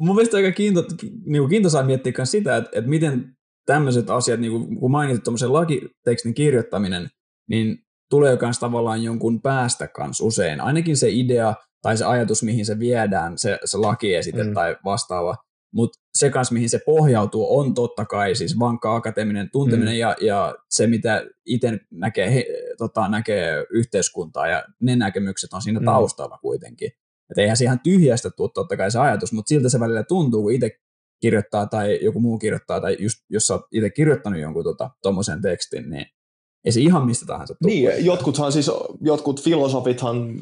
Mun mielestä aika kiinto, niin kiintoisaa miettiä myös sitä, että, että miten tämmöiset asiat, niin kuin, kun mainitsit tuommoisen lakitekstin kirjoittaminen, niin tulee myös tavallaan jonkun päästä kanssa usein. Ainakin se idea tai se ajatus, mihin se viedään, se, se lakiesite mm. tai vastaava, mutta se kanssa, mihin se pohjautuu, on totta kai siis vankka akateeminen tunteminen mm. ja, ja se, mitä itse näkee, he, tota, näkee yhteiskuntaa ja ne näkemykset on siinä mm. taustalla kuitenkin. Että eihän se ihan tyhjästä tule totta kai se ajatus, mutta siltä se välillä tuntuu, kun itse kirjoittaa tai joku muu kirjoittaa, tai just, jos sä oot itse kirjoittanut jonkun tuommoisen tota, tekstin, niin ei se ihan mistä tahansa tule. Niin, jotkuthan siis, jotkut filosofithan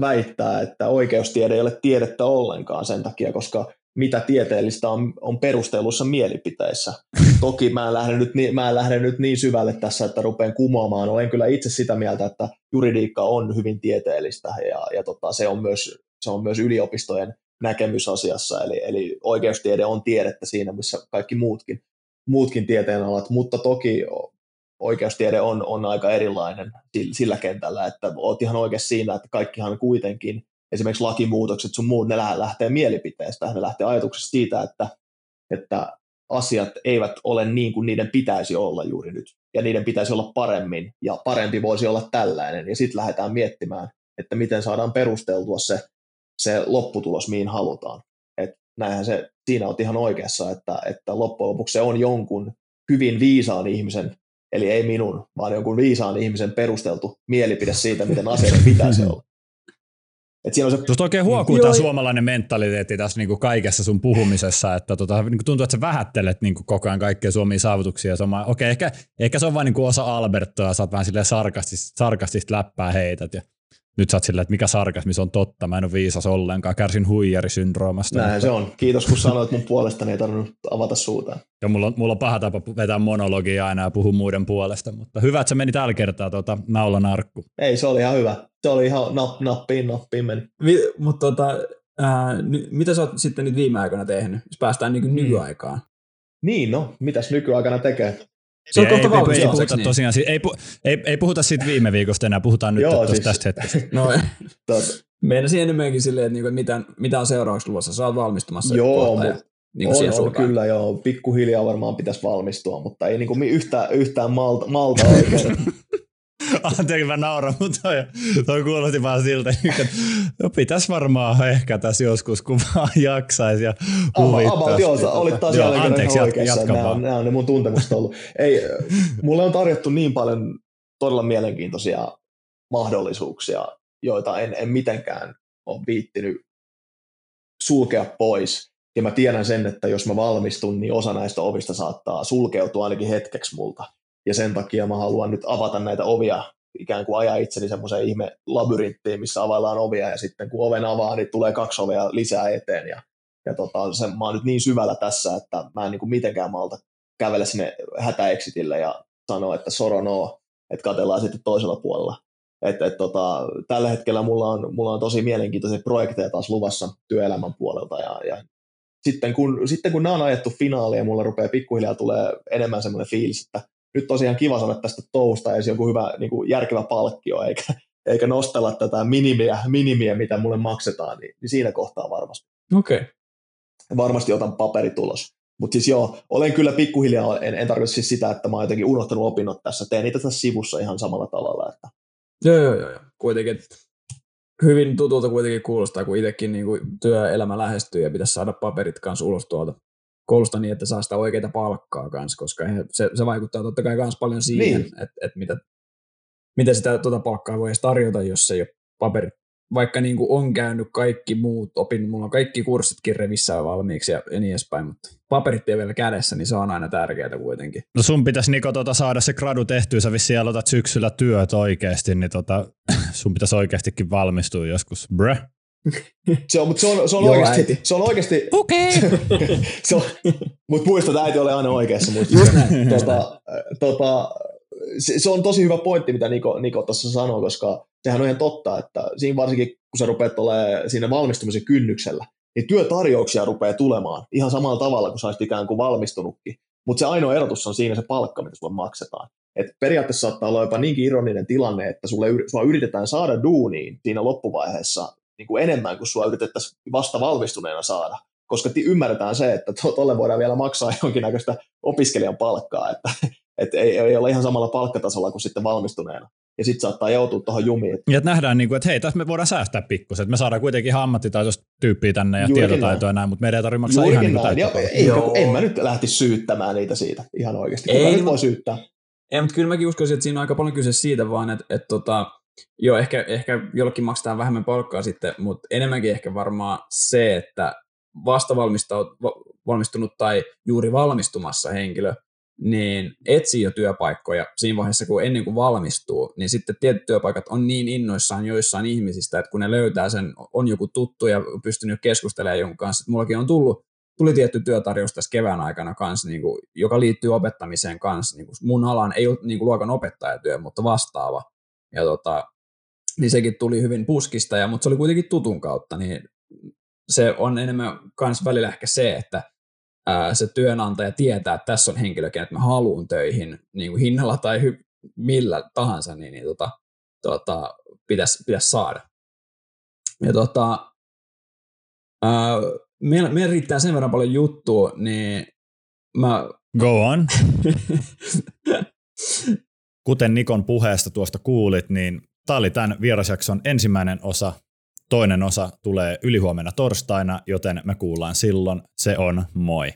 väittää, että oikeustiede ei ole tiedettä ollenkaan sen takia, koska mitä tieteellistä on, on perustellussa mielipiteissä. Toki mä en, lähde nyt niin, mä en lähde nyt niin syvälle tässä, että rupean kumoamaan. Olen kyllä itse sitä mieltä, että juridiikka on hyvin tieteellistä ja, ja tota, se, on myös, se on myös yliopistojen näkemys asiassa. Eli, eli oikeustiede on tiedettä siinä, missä kaikki muutkin, muutkin tieteenalat, mutta toki oikeustiede on, on aika erilainen sillä kentällä, että oot ihan oikeassa siinä, että kaikkihan kuitenkin, esimerkiksi lakimuutokset sun muut, ne lähtee mielipiteestä, ne lähtee ajatuksesta siitä, että, että asiat eivät ole niin kuin niiden pitäisi olla juuri nyt, ja niiden pitäisi olla paremmin, ja parempi voisi olla tällainen, ja sitten lähdetään miettimään, että miten saadaan perusteltua se, se lopputulos, mihin halutaan. Et näinhän se, siinä on ihan oikeassa, että, että loppujen lopuksi se on jonkun hyvin viisaan ihmisen, eli ei minun, vaan jonkun viisaan ihmisen perusteltu mielipide siitä, miten asioiden pitäisi olla. Et siinä on se... Tuosta oikein huokuu tämä suomalainen mentaliteetti tässä niinku kaikessa sun puhumisessa, että tota, niinku tuntuu, että sä vähättelet niinku koko ajan kaikkea Suomia saavutuksia. Okei, okay, ehkä, ehkä se on vain niinku osa Albertoa, sä oot vähän sarkastista, sarkastista läppää heität. Ja nyt sä oot silleen, että mikä sarkasmi, se on totta, mä en ole viisas ollenkaan, kärsin huijarisyndroomasta. Näin se on. Kiitos kun sanoit mun puolestani, ei tarvinnut avata suuta. Ja mulla on, mulla on paha tapa vetää monologia aina ja puhua muiden puolesta, mutta hyvä, että se meni tällä kertaa tuota, naulan arkku. Ei, se oli ihan hyvä. Se oli ihan napp, nappiin, nappiin meni. Vi, mutta tota, äh, n- mitä sä oot sitten nyt viime aikoina tehnyt, jos päästään niin nykyaikaan? Niin, no, mitäs nykyaikana tekee? Se on kohta valmis. Ei, ei, puhuta niin. tosiaan, ei, ei, ei, puhuta siitä viime viikosta enää, puhutaan nyt Joo, siis, tästä hetkestä. No, Meinasin enemmänkin silleen, että niinku, mitä, mitä on seuraavaksi luvassa. Sä oot valmistumassa Joo, kohta, ja, niin on, on kyllä joo. Pikkuhiljaa varmaan pitäisi valmistua, mutta ei niinku yhtään, yhtään malta, malta oikein. Anteeksi, mä nauran, mutta toi, toi kuulosti vaan siltä, että no pitäisi varmaan ehkä tässä joskus, kun vaan jaksaisi ja huvittaisi. About, joo, sä olit taas joo, anteeksi, oikeassa. Jatka nämä, on, nämä on ne mun tuntemukset ollut. Ei, mulle on tarjottu niin paljon todella mielenkiintoisia mahdollisuuksia, joita en, en mitenkään ole viittinyt sulkea pois. Ja mä tiedän sen, että jos mä valmistun, niin osa näistä ovista saattaa sulkeutua ainakin hetkeksi multa ja sen takia mä haluan nyt avata näitä ovia, ikään kuin ajaa itseni semmoiseen ihme labyrinttiin, missä availlaan ovia, ja sitten kun oven avaa, niin tulee kaksi ovea lisää eteen, ja, ja tota, se, mä oon nyt niin syvällä tässä, että mä en niin kuin mitenkään malta kävellä sinne hätäexitille ja sanoa, että soro no, että katellaan sitten toisella puolella. Et, et, tota, tällä hetkellä mulla on, mulla on tosi mielenkiintoisia projekteja taas luvassa työelämän puolelta ja, ja sitten, kun, sitten kun nämä on ajettu finaaliin ja mulla rupeaa pikkuhiljaa tulee enemmän semmoinen fiilis, että nyt tosiaan kiva saada tästä tousta edes joku hyvä niin kuin järkevä palkkio, eikä, eikä nostella tätä minimiä, minimiä, mitä mulle maksetaan, niin, niin siinä kohtaa varmasti. Okei. Okay. Varmasti otan paperitulos. Mutta siis joo, olen kyllä pikkuhiljaa, en, en tarkoita siis sitä, että mä oon jotenkin unohtanut opinnot tässä, teen niitä tässä sivussa ihan samalla tavalla. Että... Joo, joo, joo, joo. Kuitenkin hyvin tutulta kuitenkin kuulostaa, kun itsekin niin kuin työelämä lähestyy ja pitäisi saada paperit kanssa ulos tuolta koulusta niin, että saa sitä oikeita palkkaa kanssa, koska se, se vaikuttaa totta kai myös paljon siihen, niin. että, että mitä, mitä sitä tuota palkkaa voi edes tarjota, jos ei ole paperi. Vaikka niin kuin on käynyt kaikki muut opinnot, mulla on kaikki kurssitkin revissä valmiiksi ja, ja niin edespäin, mutta paperit ei vielä kädessä, niin se on aina tärkeää kuitenkin. No sun pitäisi Niko tuota, saada se gradu tehtyä, sä vissiin aloitat syksyllä työt oikeasti, niin tota, sun pitäisi oikeastikin valmistua joskus, bre. Se on, mutta se on, se on Joo, oikeasti, äiti. se on oikeasti, Okei. Okay. mutta muista, että äiti oli aina oikeassa. Muista. tota, tota, se, se, on tosi hyvä pointti, mitä Niko, Niko tuossa sanoi, koska sehän on ihan totta, että siinä varsinkin, kun sä rupeat olemaan siinä valmistumisen kynnyksellä, niin työtarjouksia rupeaa tulemaan ihan samalla tavalla, kun sä olisit ikään kuin valmistunutkin. Mutta se ainoa erotus on siinä se palkka, mitä sulle maksetaan. Et periaatteessa saattaa olla jopa niinkin ironinen tilanne, että sulle, sua yritetään saada duuniin siinä loppuvaiheessa niin kuin enemmän kuin sua yritettäisiin vasta valmistuneena saada. Koska ymmärretään se, että tuolle voidaan vielä maksaa jonkinnäköistä opiskelijan palkkaa, että, että ei, ei ole ihan samalla palkkatasolla kuin sitten valmistuneena. Ja sitten saattaa joutua tuohon jumiin. Ja että nähdään, niin kuin, että hei, tässä me voidaan säästää pikkusen. Että me saadaan kuitenkin ihan ammattitaitoista tyyppiä tänne ja Juurikin tietotaitoa näin. näin, mutta meidän ei tarvitse maksaa Juurikin ihan niin kuin ei, En mä nyt lähtisi syyttämään niitä siitä ihan oikeasti. Kuka ei, nyt voi syyttää? Ei, mutta kyllä mäkin uskoisin, että siinä on aika paljon kyse siitä vaan, että, että tota, Joo, ehkä, ehkä jollekin maksetaan vähemmän palkkaa sitten, mutta enemmänkin ehkä varmaan se, että vasta valmistunut tai juuri valmistumassa henkilö, niin etsii jo työpaikkoja siinä vaiheessa, kun ennen kuin valmistuu, niin sitten tietyt työpaikat on niin innoissaan joissain ihmisistä, että kun ne löytää sen, on joku tuttu ja pystynyt keskustelemaan jonkun kanssa, että mullakin on tullut, tuli tietty työtarjous tässä kevään aikana kanssa, niin kuin, joka liittyy opettamiseen kanssa. Niin kuin mun alan ei ole niin kuin luokan opettajatyö, mutta vastaava. Ja tota, niin sekin tuli hyvin puskista, ja, mutta se oli kuitenkin tutun kautta, niin se on enemmän kans välillä ehkä se, että ää, se työnantaja tietää, että tässä on henkilö, kenet mä haluan töihin niin kuin hinnalla tai hy- millä tahansa, niin, niin tota, tota, pitäisi, pitäisi saada. Ja tota, ää, meillä, meillä riittää sen verran paljon juttua, niin mä... Go on. Kuten Nikon puheesta tuosta kuulit, niin tämä oli tämän vierasjakson ensimmäinen osa. Toinen osa tulee ylihuomenna torstaina, joten me kuullaan silloin. Se on moi.